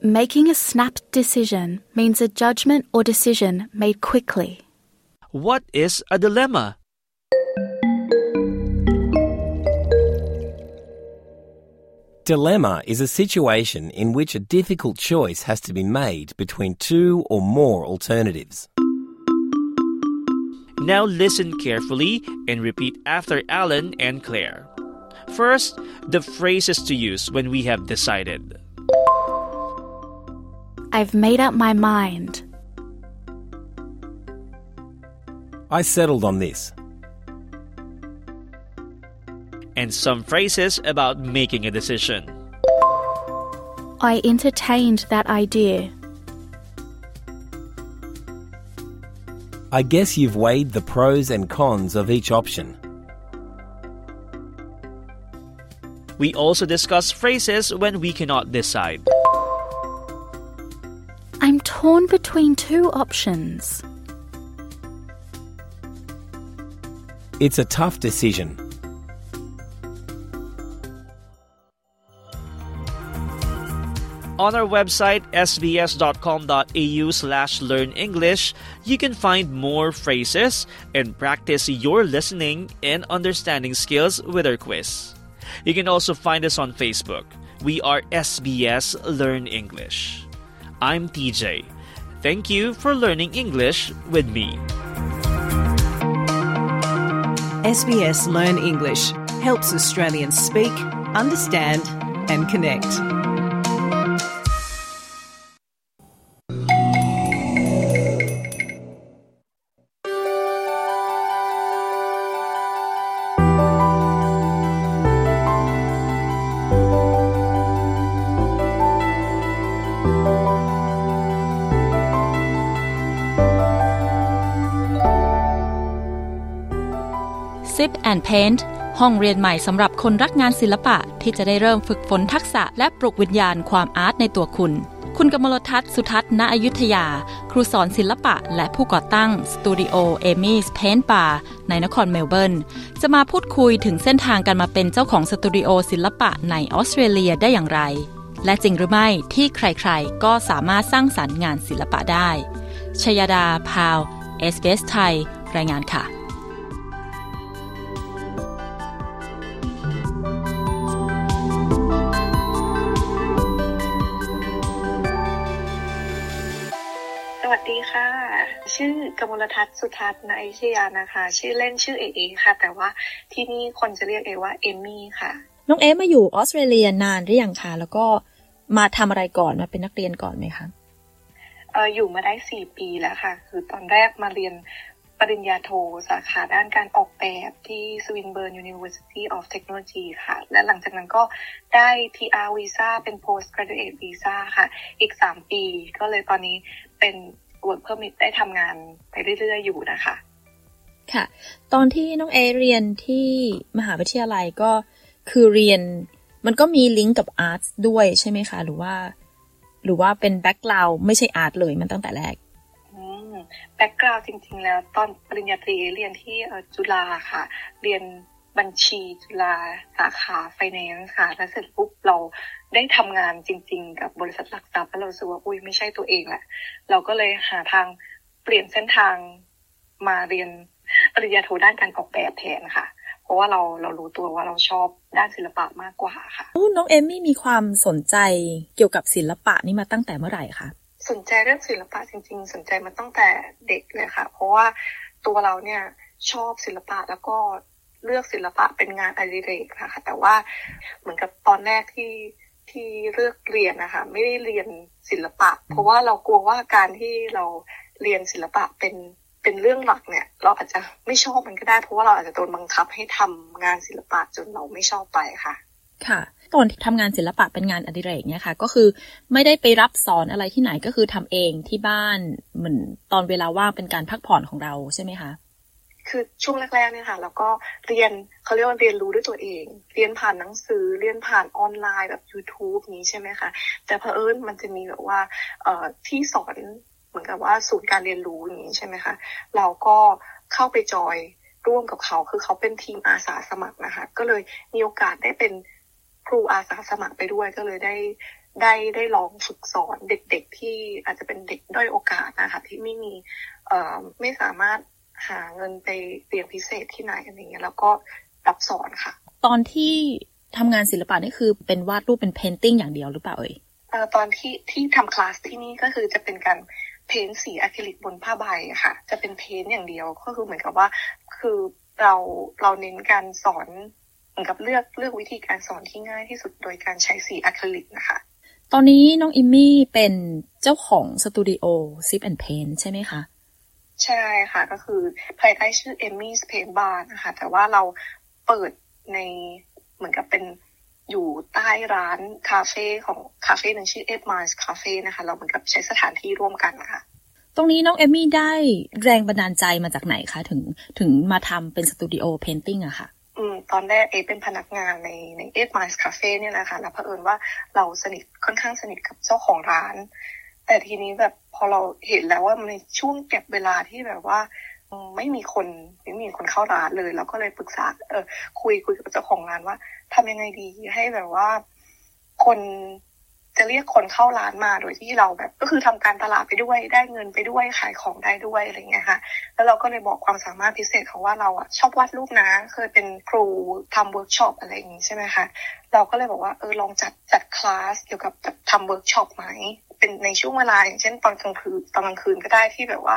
Making a snap decision means a judgment or decision made quickly. What is a dilemma? Dilemma is a situation in which a difficult choice has to be made between two or more alternatives. Now listen carefully and repeat after Alan and Claire. First, the phrases to use when we have decided. I've made up my mind. I settled on this. And some phrases about making a decision. I entertained that idea. I guess you've weighed the pros and cons of each option. We also discuss phrases when we cannot decide. I'm torn between two options. It's a tough decision. On our website, sbs.com.au slash learn English, you can find more phrases and practice your listening and understanding skills with our quiz. You can also find us on Facebook. We are SBS Learn English. I'm TJ. Thank you for learning English with me. SBS Learn English helps Australians speak, understand, and connect. And Paint ห้องเรียนใหม่สำหรับคนรักงานศิลปะที่จะได้เริ่มฝึกฝนทักษะและปลุกวิญญาณความอาร์ตในตัวคุณ คุณกมลทัศน์สุทัศน์ณอยุธยา ครูสอนศิลปะและผู้ก่อตั้งสตูดิโอ Amy's Paint Bar ในนครเมลเบิร์น จะมาพูดคุยถึงเส้นทางการมาเป็นเจ้าของสตูดิโอศิลปะในออสเตรเลียได้อย่างไร และจริงหรือไม่ที่ใครๆ ก็สามารถสร้างสรรค์งานศิลปะได้ชยดาพาวเอสเบสไทย รายงานค่ะ กมลทัศน์สุทัศน์นายชยานะคะ ชื่อเล่นชื่อเอเอค่ะ แต่ว่าที่นี่คนจะเรียกเอว่าเอมี่ค่ะ น้องเอมาอยู่ออสเตรเลียนานหรือยังคะแล้วก็มาทำอะไรก่อนมาเป็นนักเรียนก่อนไหมคะเอออยู่มาได้สี่ปีแล้วค่ะ คือตอนแรกมาเรียนปริญญาโทสาขาด้านการออกแบบที่ Swinburne University of Technology ค่ะ และหลังจากนั้นก็ได้ PR Visa เป็น Postgraduate Visa ค่ะ อีกสามปี ก็เลยตอนนี้เป็น Work Permit ได้ทำงานไปเรื่อยๆอยู่นะคะ ค่ะ ตอนที่น้องเอเรียนที่มหาวิทยาลัยก็คือเรียน มันก็มีลิงก์กับอาร์ตด้วยใช่ไหมคะ หรือว่า หรือว่าเป็น background ไม่ใช่ art เลยมันตั้งแต่แรก background จริง ๆ แล้ว ตอนปริญญาตรีเรียนที่จุฬาค่ะ เรียนบัญชีจุฬาสาขาไฟแนนซ์ค่ะ แล้วเสร็จปุ๊บเรา ได้ทำงานจริง ๆ กับบริษัทหลักทรัพย์แล้วเรารู้สึกว่าอุ้ยไม่ใช่ตัวเองแหละเราก็เลยหาทางเปลี่ยนเส้นทางมาเรียนปริญญาโทด้านการออกแบบแทนค่ะ เพราะว่าเราเรารู้ตัวว่าเราชอบด้านศิลปะมากกว่าค่ะน้องเอมมี่มีความสนใจเกี่ยวกับศิลปะนี่มาตั้งแต่เมื่อไหร่คะสนใจเรื่องศิลปะจริง ๆ สนใจมาตั้งแต่เด็กเลยค่ะ เพราะว่าตัวเราเนี่ยชอบศิลปะแล้วก็เลือกศิลปะเป็นงานอดิเรกนะคะแต่ว่าเหมือนกับตอนแรกที่ ที่เลือกเรียนนะคะไม่ได้เรียนศิลปะ เพราะว่าเรากลัวว่าการที่เราเรียนศิลปะเป็นเป็นเรื่องหลักเนี่ย เราอาจจะไม่ชอบมันก็ได้ เพราะว่าเราอาจจะโดนบังคับให้ทำงานศิลปะจนเราไม่ชอบไปค่ะ ค่ะตอนที่ทำงานศิลปะเป็นงานอดิเรกเนี่ยค่ะก็คือไม่ได้ไปรับสอนอะไรที่ไหนก็คือทำเองที่บ้านเหมือนตอนเวลาว่างเป็นการพักผ่อนของเราใช่ไหมคะ คือช่วงแรกๆเนี่ยค่ะ แล้วก็เรียนเขาเรียกว่าเรียนรู้ด้วยตัวเอง เรียนผ่านหนังสือเรียนผ่านออนไลน์แบบ YouTube นี้ใช่ไหมคะแต่เพอเอิญมันจะมีแบบว่าเอ่อที่สอนเหมือนกับว่าศูนย์การเรียนรู้อย่างนี้ใช่ไหมคะเราก็เข้าไปจอยร่วมกับเขา คือเขาเป็นทีมอาสาสมัครนะคะก็เลยมีโอกาสได้เป็นครูอาสาสมัครไปด้วยก็เลยได้ได้ได้ลองฝึกสอนเด็กๆที่อาจจะเป็นเด็กด้อยโอกาสนะคะที่ไม่มีเอ่อไม่สามารถ หาเงินไปเรียนพิเศษที่ไหนอะไรเงี้ยแล้วก็รับสอนค่ะ ตอนที่ทำงานศิลปะนี่คือเป็นวาดรูปเป็นเพนติ้งอย่างเดียวหรือเปล่าเอ่ยเอ่อตอนที่ที่ทำคลาสที่นี่ก็คือจะเป็นการ paint สีอะคริลิกบนผ้าใบอะค่ะ จะเป็น paint อย่างเดียวก็คือเหมือนกับว่า คือเราเราเน้นการสอนเหมือนกับเลือกเลือกวิธีการสอนที่ง่ายที่สุดโดยการใช้สีอะคริลิกนะคะ ตอนนี้น้องเอมมี่เป็นเจ้าของสตูดิโอ sip and paint ใช่ไหมคะ ใช่ค่ะ ก็คือภายใต้ชื่อ Emmy's Paint Bar นะคะ แต่ว่าเราเปิดในเหมือนกับเป็นอยู่ใต้ร้านคาเฟ่ของคาเฟ่หนึ่งชื่อ Eight Miles Cafe นะคะ เราเหมือนกับใช้สถานที่ร่วมกันนะคะตรงนี้น้องเอมมี่ได้แรงบันดาลใจมาจากไหนคะ ถึงถึงมาทำเป็นสตูดิโอ painting อะค่ะอืมตอนแรกเอมเป็นพนักงานในใน Eight Miles Cafe เนี่ยนะคะแล้วเผอิญว่าเราสนิทค่อนข้างสนิทกับเจ้าของร้าน แต่ทีนี้แบบ พอเราเห็นแล้วว่าในช่วงเก็บเวลาที่แบบว่าไม่มีคนไม่มีคนเข้าร้านเลยเราก็เลยปรึกษา เออคุยคุยกับเจ้าของร้านว่าทำยังไงดีให้แบบว่า คนจะเรียกคนเข้าร้านมาโดยที่เราแบบ ก็คือทำการตลาดไปด้วยได้เงินไปด้วยขายของได้ด้วยอะไรเงี้ยค่ะ แล้วเราก็เลยบอกความสามารถพิเศษเขาว่าเราอะชอบวาดรูปนะ เคยเป็นครูทำเวิร์กช็อปอะไรอย่างงี้ใช่ไหมคะเราก็เลยบอกว่าเออลองจัดจัดคลาสเกี่ยวกับทำเวิร์กช็อปไหม เป็นในช่วงเวลาอย่างเช่นตอนกลางคืนตอนกลางคืนก็ได้ที่แบบว่า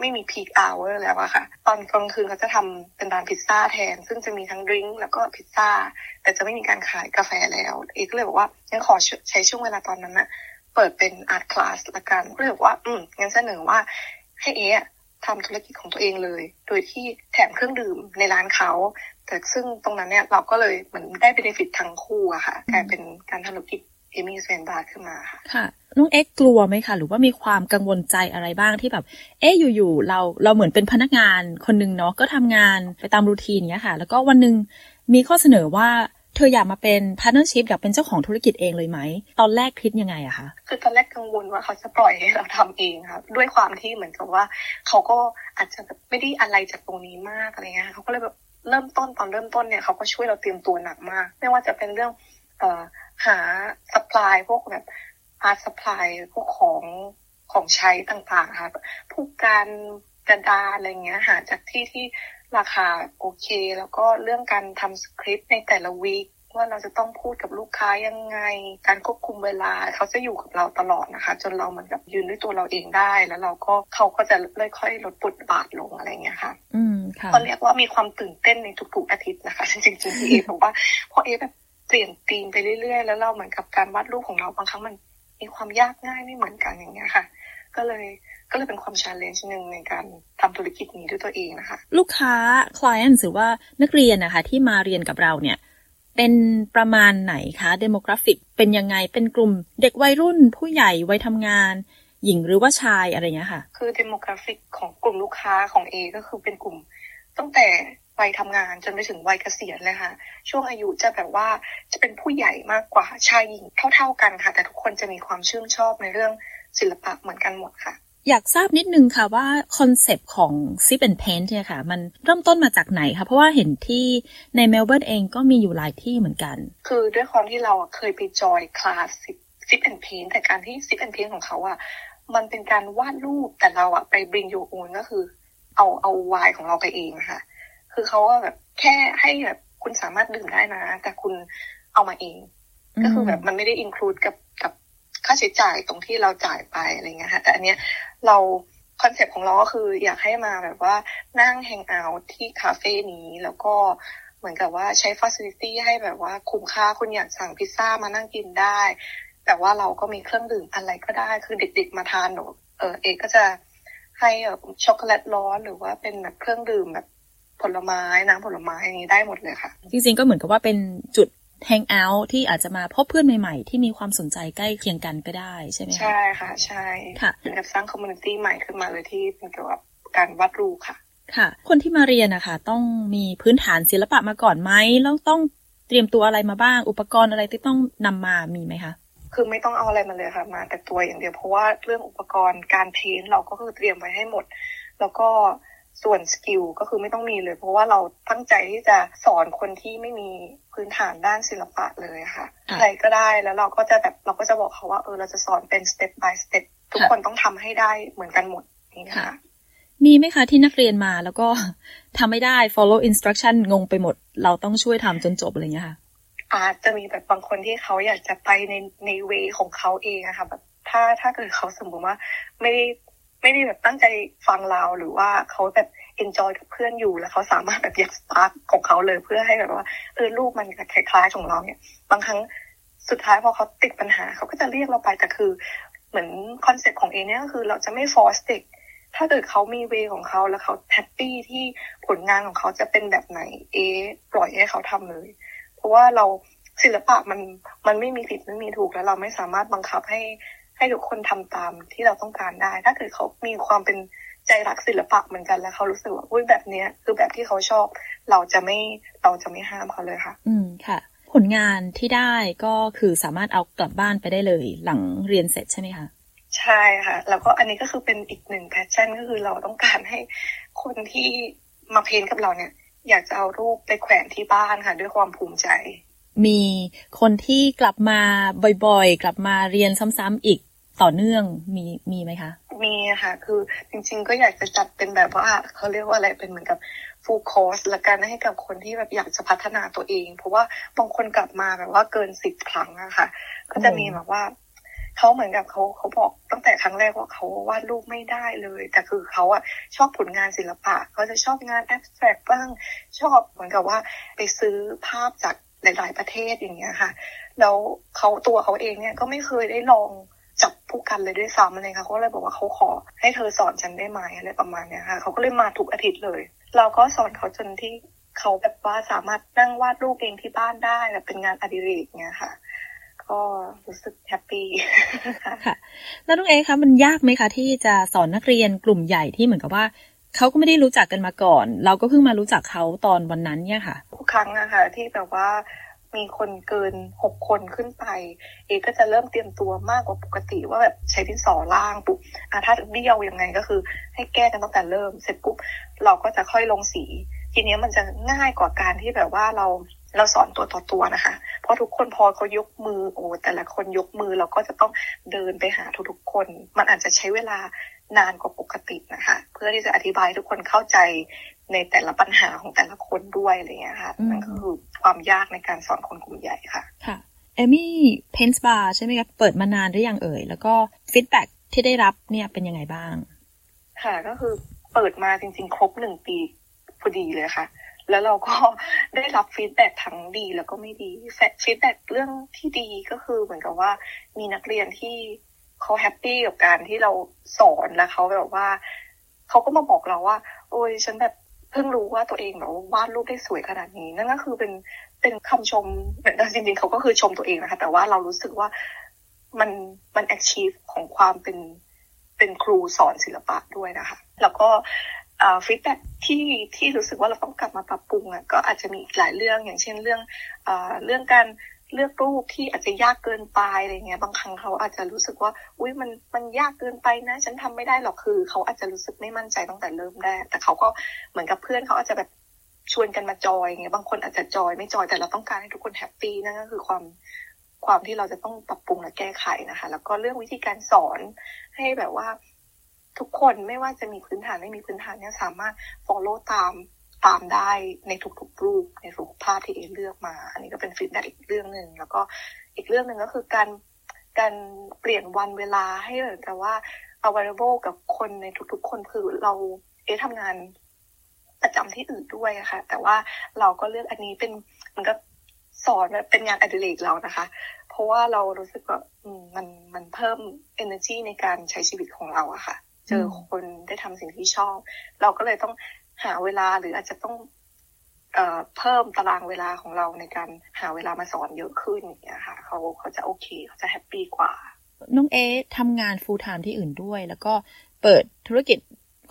ไม่มี peak hour แล้วอะค่ะ ตอนกลางคืนเขาจะทำเป็นร้านพิซซ่าแทน ซึ่งจะมีทั้ง drink แล้วก็พิซซ่า แต่จะไม่มีการขายกาแฟแล้ว เอมก็เลยบอกว่างั้นขอใช้ช่วงเวลาตอนนั้นนะเปิดเป็น art class ละกันก็เลยบอกว่า อืมงั้นเสนอว่าให้เอมทำธุรกิจของตัวเองเลย โดยที่แถมเครื่องดื่มในร้านเขา แต่ซึ่งตรงนั้นเนี่ยเราก็เลยเหมือนได้ benefit ทั้งคู่อะค่ะกลายเป็นการทำธุรกิจ Emmy's Paint Bar ขึ้นมาค่ะค่ะน้องเอมกลัวไหมคะหรือว่ามีความกังวลใจอะไรบ้างที่แบบ เอ๊ะอยู่ๆเราเราเหมือนเป็นพนักงานคนนึงเนาะก็ทำงานไปตาม routine เนี้ยค่ะ แล้วก็วันหนึ่งมีข้อเสนอว่าเธออยากมาเป็น partnership อยากเป็นเจ้าของธุรกิจเองเลยไหม ตอนแรกคิดยังไงอะคะคือตอนแรกกังวลว่าเขาจะปล่อยให้เราทำเองค่ะด้วยความที่เหมือนกับว่าเขาก็อาจจะไม่ได้อะไรจากตรงนี้มากอะไรเงี้ยเขาก็เลยแบบเริ่มต้นตอนเริ่มต้นเนี่ยเขาก็ช่วยเราเตรียมตัวหนักมาก ไม่ว่าจะเป็นเรื่องเอ่อ หาสป라이พวกแบบอาร์ตสป라이พวกของของใช้ต่างๆค่ะผู้การกระดาอะไรเงี้ยหาจากที่ที่ราคาโอเค แล้วก็เรื่องการทำสคริปต์ในแต่ละวีคว่าเราจะต้องพูดกับลูกค้ายังไง การควบคุมเวลาเขาจะอยู่กับเราตลอดนะคะ จนเราเหมือนกับยืนด้วยตัวเราเองได้ แล้วเราก็เขาก็จะเค่อยๆลดปุดบาทลงอะไรเงี้ยค่ะ อืมค่ะก็เรียกว่ามีความตื่นเต้นในทุกๆอาทิตย์นะคะจริงๆที่เอบอกว่าพอเอแบบ เปลี่ยนธีมไปเรื่อยๆ แล้วเราเหมือนกับการวาดรูปของเราบางครั้งมันมีความยากง่ายไม่เหมือนกันอย่างเงี้ยค่ะ ก็เลยก็เลยเป็นความ challenge หนึ่งในการทำธุรกิจนี้ด้วยตัวเองนะคะ ลูกค้า client หรือว่านักเรียนนะคะที่มาเรียนกับเราเนี่ย เป็นประมาณไหนคะ demographic เป็นยังไงเป็นกลุ่ม เด็กวัยรุ่น ผู้ใหญ่วัยทำงาน หญิงหรือว่าชายอะไรเงี้ยค่ะ คือ demographic ของกลุ่มลูกค้าของเอมก็คือเป็นกลุ่มตั้งแต่ วัยทำงานจนไปถึงวัยเกษียณเลยค่ะ ช่วงอายุจะแบบว่าจะเป็นผู้ใหญ่มากกว่าชายหญิงเท่า ๆกันค่ะ แต่ทุกคนจะมีความชื่นชอบในเรื่องศิลปะเหมือนกันหมดค่ะอยากทราบนิดนึงค่ะว่าคอนเซปต์ของ Sip and Paint เนี่ยค่ะ มันเริ่มต้นมาจากไหนคะเพราะว่าเห็นที่ในเมลเบิร์นเองก็มีอยู่หลายที่เหมือนกัน คือด้วยความที่เราเคยไป join class Sip and Paint แต่การที่ Sip and Paint ของเขาอะมันเป็นการวาดรูปแต่เราอะไป bring your own ก็คือ เอาเอาวายของเราไปเองค่ะ คือเขาว่าแบบแค่ให้แบบคุณสามารถดื่มได้นะ แต่คุณเอามาเอง ก็คือแบบมันไม่ได้ include กับกับค่าใช้จ่ายตรงที่เราจ่ายไปอะไรเงี้ยค่ะแต่อันเนี้ยเราคอนเซปต์ของเราก็คืออยากให้มาแบบว่านั่ง hang out ที่คาเฟ่นี้แล้วก็เหมือนกับว่าใช้ฟ a ซิลิตี้ให้แบบว่าคุ้มค่าคุณอยากสั่งพิซซ่ามานั่งกินได้ แต่ว่าเราก็มีเครื่องดื่มอะไรก็ได้ คือเด็กๆมาทานหนูเออเอมก็จะให้แบบช็อกโกแลตร้อนหรือว่าเป็นแบบเครื่องดื่มแบบ ผลไม้น้ำผลไม้อันนี้ได้หมดเลยค่ะ จริงๆก็เหมือนกับว่าเป็นจุด hang out ที่อาจจะมาพบเพื่อนใหม่ๆ ที่มีความสนใจใกล้เคียงกันก็ได้ใช่ไหมคะใช่ค่ะ ใช่ค่ะเป็นการสร้าง community ใหม่ขึ้นมาเลยที่เป็นเกี่ยวกับการวาดรูปค่ะ ค่ะ คนที่มาเรียนนะคะต้องมีพื้นฐานศิลปะมาก่อนไหมแล้วต้องเตรียมตัวอะไรมาบ้าง อุปกรณ์อะไรที่ต้องนำมามีไหมคะคือไม่ต้องเอาอะไรมาเลยค่ะ มาแต่ตัวอย่างเดียวเพราะว่าเรื่องอุปกรณ์การ paint เราก็คือเตรียมไว้ให้หมด แล้วก็ ส่วน skill ก็คือไม่ต้องมีเลย เพราะว่าเราตั้งใจที่จะสอนคนที่ไม่มีพื้นฐานด้านศิลปะเลยค่ะใครก็ได้แล้วเราก็จะแบบเราก็จะบอกเขาว่าเออเราจะสอนเป็นสเต็ป by สเต็ปทุกคนต้องทำให้ได้เหมือนกันหมดนี่ค่ะมีไหมคะที่นักเรียนมาแล้วก็ทำไม่ได้ follow instruction งงไปหมด เราต้องช่วยทำจนจบอะไรเงี้ยค่ะ อาจจะมีแบบบางคนที่เขาอยากจะไปในใน way ของเขาเองอะค่ะแบบถ้าถ้าเกิดเขาสมมติว่าไม่ได้ ไม่ได้แบบตั้งใจฟังเราหรือว่าเขาแบบ enjoy กับเพื่อนอยู่แล้วเขาสามารถแบบอยากสตาร์ทของเขาเลยเพื่อให้แบบว่าเออรูปมันคล้ายๆของเราเนี่ย บางครั้งสุดท้ายพอเขาติดปัญหาเขาก็จะเรียกเราไปแต่คือ เหมือน concept ของเอเนี่ยก็คือเราจะไม่ force เด็กถ้าเกิดเขามี way ของเขาแล้วเขา happy ที่ผลงานของเขาจะเป็นแบบไหน เอปล่อยให้เขาทำเลย เพราะว่าเราศิลปะมันมันไม่มีผิดไม่มีถูกแล้วเราไม่สามารถบังคับให้ ใหให้ทุกคนทำตามที่เราต้องการได้ ถ้าเกิดเขามีความเป็นใจรักศิลปะเหมือนกันแล้วเขารู้สึกว่าอุ้ยแบบเนี้ยคือแบบที่เขาชอบ เราจะไม่เราจะไม่ห้ามเขาเลยค่ะ อืมค่ะ ผลงานที่ได้ก็คือสามารถเอากลับบ้านไปได้เลยหลังเรียนเสร็จใช่ไหมคะใช่ค่ะ แล้วก็อันนี้ก็คือเป็นอีกหนึ่ง passion ก็คือเราต้องการให้คนที่มา paint กับเราเนี่ย อยากจะเอารูปไปแขวนที่บ้านค่ะ ด้วยความภูมิใจ มีคนที่กลับมาบ่อยๆ กลับมาเรียนซ้ำๆอีก ต่อเนื่องมีมีไหมคะ มีค่ะ คือจริง ๆ ก็อยากจะจัดเป็นแบบว่าเขาเรียกว่าอะไรเป็นเหมือนกับฟูลคอร์สละกันให้กับคนที่แบบอยากจะพัฒนาตัวเอง เพราะว่าบางคนกลับมาแบบว่าเกินสิบครั้งอะค่ะ ก็จะมีแบบว่าเขาเหมือนกับเขาเขาบอกตั้งแต่ครั้งแรกว่าเขาวาดรูปไม่ได้เลย แต่คือเขาอะชอบผลงานศิลปะเขาจะชอบงานแอบสแตรกบ้างชอบเหมือนกับว่าไปซื้อภาพจากหลาย ๆ ประเทศอย่างเงี้ยค่ะแล้วเขาตัวเขาเองเนี่ยก็ไม่เคยได้ลอง จับผู้กันเลยด้วยซ้ำเลยค่ะเขาเลยบอกว่าเขาขอให้เธอสอนฉันได้ไหมอะไรประมาณเนี้ยค่ะเขาก็เลยมาทุกอาทิตย์เลย เราก็สอนเขาจนที่เขาแบบว่าสามารถนั่งวาดรูปเองที่บ้านได้แบบเป็นงานอดิเรกเงี้ยค่ะ ก็รู้สึกแฮปปี้ค่ะแล้วน้องเอคะมันยากไหมคะที่จะสอนนักเรียนกลุ่มใหญ่ที่เหมือนกับว่าเขาก็ไม่ได้รู้จักกันมาก่อน เราก็เพิ่งมารู้จักเขาตอนวันนั้นเนี่ยค่ะทุกครั้งนะคะที่แบบว่า มีคนเกินหกคนขึ้นไป เอก็จะเริ่มเตรียมตัวมากกว่าปกติว่าแบบใช้ดินสอล่างปุ๊บอาถ้าเบี้ยวยังไงก็คือ ให้แก้กันตั้งแต่เริ่ม เสร็จปุ๊บเราก็จะค่อยลงสี ทีนี้มันจะง่ายกว่าการที่แบบว่าเราเราสอนตัวต่อตัวนะคะ เพราะทุกคนพอเขายกมือโอ้แต่ละคนยกมือเราก็จะต้องเดินไปหาทุกๆคน มันอาจจะใช้เวลา นานกว่าปกตินะคะ เพื่อที่จะอธิบายทุกคนเข้าใจในแต่ละปัญหาของแต่ละคนด้วยอะไรเงี้ยค่ะนั่นก็คือความยากในการสอนคนกลุ่มใหญ่ค่ะค่ะเอมี่เพนส์บาร์ใช่ไหมครับเปิดมานานหรือยังเอ่ย แล้วก็ feedback ที่ได้รับเนี่ยเป็นยังไงบ้าง ค่ะก็คือเปิดมาจริง ๆ ครบหนึ่งปีพอดีเลยค่ะ แล้วเราก็ได้รับ feedback ทั้งดีแล้วก็ไม่ดี feedback เรื่องที่ดีก็คือเหมือนกับว่ามีนักเรียนที่ เขา happy กับการที่เราสอนแล้วเขาแบบว่าเขาก็มาบอกเราว่า โอ้ยฉันแบบเพิ่งรู้ว่าตัวเองแบบวาดรูปได้สวยขนาดนี้ นั่นก็คือเป็นเป็นคำชมแต่จริงๆเขาก็คือชมตัวเองนะคะ แต่ว่าเรารู้สึกว่ามันมัน achieve ของความเป็นเป็นครูสอนศิลปะด้วยนะคะ แล้วก็ feedback ที่ที่รู้สึกว่าเราต้องกลับมาปรับปรุงอะก็อาจจะมีอีกหลายเรื่องอย่างเช่นเรื่องอเรื่องการ เลือกรูปที่อาจจะยากเกินไปอะไรเงี้ย บางครั้งเขาอาจจะรู้สึกว่า อุ้ยมันมันยากเกินไปนะ ฉันทำไม่ได้หรอกคือ เขาอาจจะรู้สึกไม่มั่นใจตั้งแต่เริ่มแรกแต่เขาก็เหมือนกับเพื่อนเขาอาจจะแบบชวนกันมาจอยเงี้ยบางคนอาจจะจอยไม่จอยแต่เราต้องการให้ทุกคน happy นั่นก็คือความความที่เราจะต้องปรับปรุงและแก้ไขนะคะ แล้วก็เรื่องวิธีการสอนให้แบบว่าทุกคนไม่ว่าจะมีพื้นฐานไม่มีพื้นฐานเนี่ยสามารถ follow ตาม ตามได้ในทุกๆรูปในทุกภาพที่เอเลือกมา อันนี้ก็เป็น feedback อีกเรื่องหนึ่งแล้วก็อีกเรื่องหนึ่งก็คือการการเปลี่ยนวันเวลาให้เหมือนกับว่า available กับคนในทุกๆ คนคือเราเอทำงานประจำที่อื่นด้วยค่ะ แต่ว่าเราก็เลือกอันนี้เป็นมันก็สอนเป็นงานอดิเรกเรานะคะ เพราะว่าเรารู้สึกว่ามันมันเพิ่ม energy ในการใช้ชีวิตของเราอะค่ะ เจอคนได้ทำสิ่งที่ชอบ เราก็เลยต้อง หาเวลาหรืออาจจะต้องเอ่อเพิ่มตารางเวลาของเราในการหาเวลามาสอนเยอะขึ้นอย่างเงี้ยค่ะเขาเขาจะโอเคเขาจะ happy กว่า น้องเอทำงาน full-time ที่อื่นด้วย แล้วก็เปิดธุรกิจ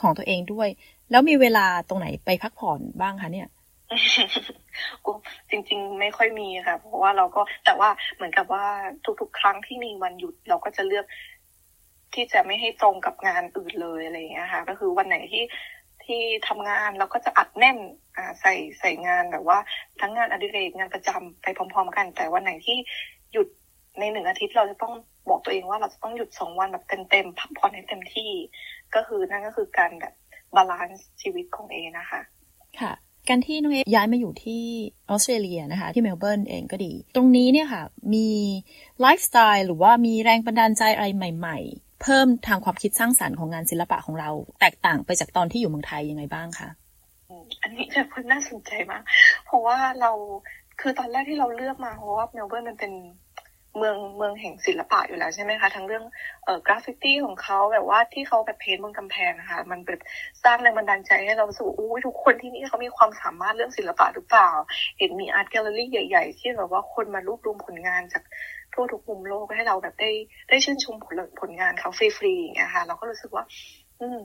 ของตัวเองด้วย แล้วมีเวลาตรงไหนไปพักผ่อนบ้างคะเนี่ยจริง ๆ ไม่ค่อยมีค่ะ เพราะว่าเราก็แต่ว่าเหมือนกับว่าทุกๆ ครั้งที่มีวันหยุดเราก็จะเลือกที่จะไม่ให้ตรงกับงานอื่นเลยอะไรอย่างเงี้ยค่ะ ก็คือวันไหนที่ ที่ทำงานเราก็จะอัดแน่นอ่าใส่ใส่งานแบบว่าทั้งงานอดิเรกงานประจำไปพร้อม ๆ กัน แต่วันไหนที่หยุดในหนึ่งอาทิตย์เราจะต้องบอกตัวเองว่าเราจะต้องหยุดสองวันแบบเต็มๆพักผ่อนให้เต็มที่ ก็คือนั่นก็คือการแบบ balance ชีวิตของเอนะคะ ค่ะการที่น้องเอย้ายมาอยู่ที่ออสเตรเลียนะคะ ที่เมลเบิร์นเองก็ดี ตรงนี้เนี่ยค่ะ มีไลฟ์สไตล์หรือว่ามีแรงบันดาลใจอะไรใหม่ เพิ่มทางความคิดสร้างสรรค์ของงานศิลปะของเรา แตกต่างไปจากตอนที่อยู่เมืองไทยยังไงบ้างคะอันนี้จะคนน่าสนใจมาก เพราะว่าเราคือตอนแรกที่เราเลือกมาเพราะว่าเมลเบิร์นมันเป็นเมืองเมืองแห่งศิลปะอยู่แล้วใช่ไหมคะ ทั้งเรื่องเอ่อกราฟฟิตี้ของเขาแบบว่าที่เขาแบบ paint บนกำแพงนะคะมันแบบสร้างแรงบันดาลใจให้เรารู้สึกอู้ทุกคนที่นี่เขามีความสามารถเรื่องศิลปะหรือเปล่า เห็นมี art gallery ใหญ่ ๆ ที่แบบว่าคนมารวบรวมผลงานจาก ทั่วทุกมุมโลกให้เราแบบได้ได้ชื่นชมผลผลงานเขาฟรีๆอย่างเงี้ยค่ะเราก็รู้สึกว่า อืม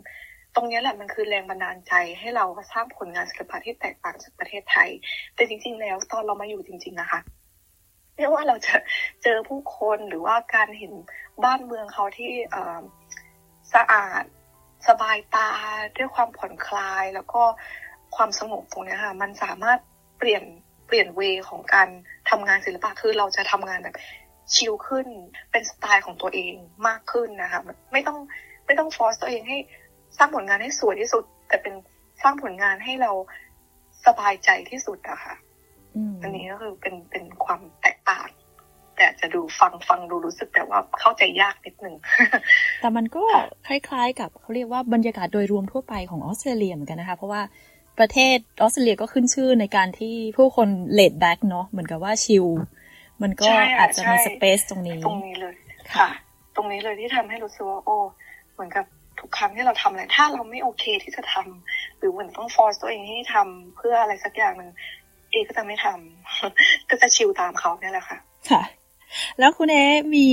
ตรงนี้แหละมันคือแรงบันดาลใจให้เราสร้างผลงานศิลปะที่แตกต่างจากประเทศไทย แต่จริง ๆ แล้วตอนเรามาอยู่จริง ๆ นะคะไม่ว่าเราจะเจอผู้คนหรือว่าการเห็นบ้านเมืองเขาที่สะอาดสบายตาด้วยความผ่อนคลายแล้วก็ความสงบตรงนี้ค่ะมันสามารถเปลี่ยนเปลี่ยนเวของการทำงานศิลปะคือเราจะทำงานแบบ ชิลขึ้น เป็นสไตล์ของตัวเองมากขึ้นนะคะไม่ต้องไม่ต้องฟอร์สตัวเองให้สร้างผลงานให้สวยที่สุด แต่เป็นสร้างผลงานให้เราสบายใจที่สุดอะค่ะอันนี้ก็คือเป็นเป็นความแตกต่าง แต่จะดูฟังฟังดูรู้สึกแต่ว่าเข้าใจยากนิดนึงแต่มันก็คล้ายๆ กับเขาเรียกว่าบรรยากาศโดยรวมทั่วไปของออสเตรเลียเหมือนกันนะคะ เพราะว่าประเทศออสเตรเลียก็ขึ้นชื่อในการที่ผู้คน laid-back เนาะเหมือนกับว่า chill มันก็อาจจะมี space ตรงนี้ตรงนี้เลยค่ะ ตรงนี้เลยที่ทำให้รู้สึกว่าโอ้เหมือนกับทุกครั้งที่เราทำอะไรถ้าเราไม่โอเคที่จะทำหรือเหมือนต้อง force ตัวเองให้ทำเพื่ออะไรสักอย่างหนึ่งเอก็จะไม่ทำก็จะ chill ตามเขาเนี่ยแหละค่ะ ค่ะ แล้วคุณเอมี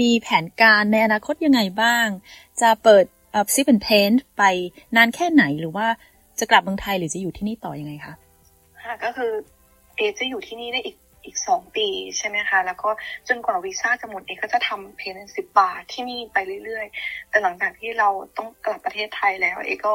มีแผนการในอนาคตยังไงบ้าง จะเปิดซิปเปนเพนไปนานแค่ไหนหรือว่าจะกลับเมืองไทยหรือจะอยู่ที่นี่ต่อยังไงคะค่ะก็คือเอจะอยู่ที่นี่ได้อีก อีกสองปีใช่ไหมคะ แล้วก็จนกว่าวีซ่าจะหมดเองก็จะทำเพนสิบบาทที่นี่ไปเรื่อยๆ แต่หลังจากที่เราต้องกลับประเทศไทยแล้วเอก็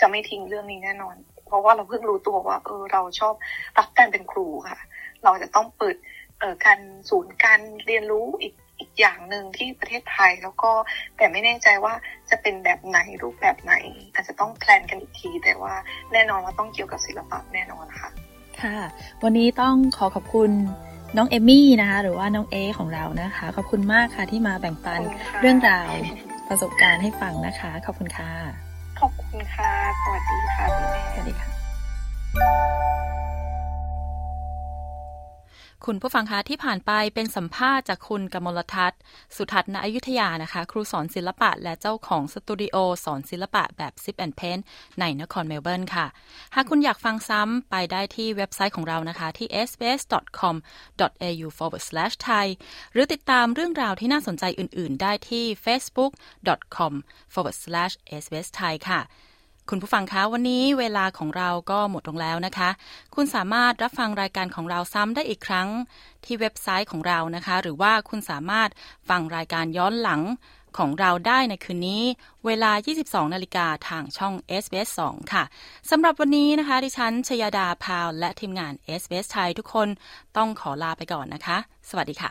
จะไม่ทิ้งเรื่องนี้แน่นอน เพราะว่าเราเพิ่งรู้ตัวว่าเออเราชอบรับการเป็นครูค่ะ เราจะต้องเปิดเอ่อการศูนย์การเรียนรู้อีกอีกอย่างหนึ่งที่ประเทศไทยแล้วก็แต่ไม่แน่ใจว่าจะเป็นแบบไหนรูปแบบไหน อาจจะต้องแพลนกันอีกที แต่ว่าแน่นอนว่าต้องเกี่ยวกับศิลปะแน่นอนค่ะ ค่ะ วันนี้ต้องขอขอบคุณน้องเอมี่นะคะ หรือว่าน้องเอของเรานะคะ ขอบคุณมากค่ะที่มาแบ่งปันเรื่องราวประสบการณ์ให้ฟังนะคะ ขอบคุณค่ะ ขอบคุณค่ะ สวัสดีค่ะสวัสดีค่ะ คุณผู้ฟังคะที่ผ่านไปเป็นสัมภาษณ์จากคุณกมลทัศน์ สุทัศน์ณอยุธยานะคะ ครูสอนศิลปะและเจ้าของสตูดิโอสอนศิลปะแบบ sip and paint ในนครเมลเบิร์นค่ะ หากคุณอยากฟังซ้ำไปได้ที่เว็บไซต์ของเรานะคะ ที่ sbs.com.au/thai หรือติดตามเรื่องราวที่น่าสนใจอื่น ๆ ได้ที่ facebook.com/sbsthai ค่ะ คุณผู้ฟังคะวันนี้เวลาของเราก็หมดลงแล้วนะคะ คุณสามารถรับฟังรายการของเราซ้ำได้อีกครั้งที่เว็บไซต์ของเรานะคะ หรือว่าคุณสามารถฟังรายการย้อนหลังของเราได้ในคืนนี้ เวลา 22 นาฬิกาทางช่อง SBS 2 ค่ะสำหรับวันนี้นะคะ ดิฉันชยดาพาว และทีมงาน SBS ไทยทุกคนต้องขอลาไปก่อนนะคะ สวัสดีค่ะ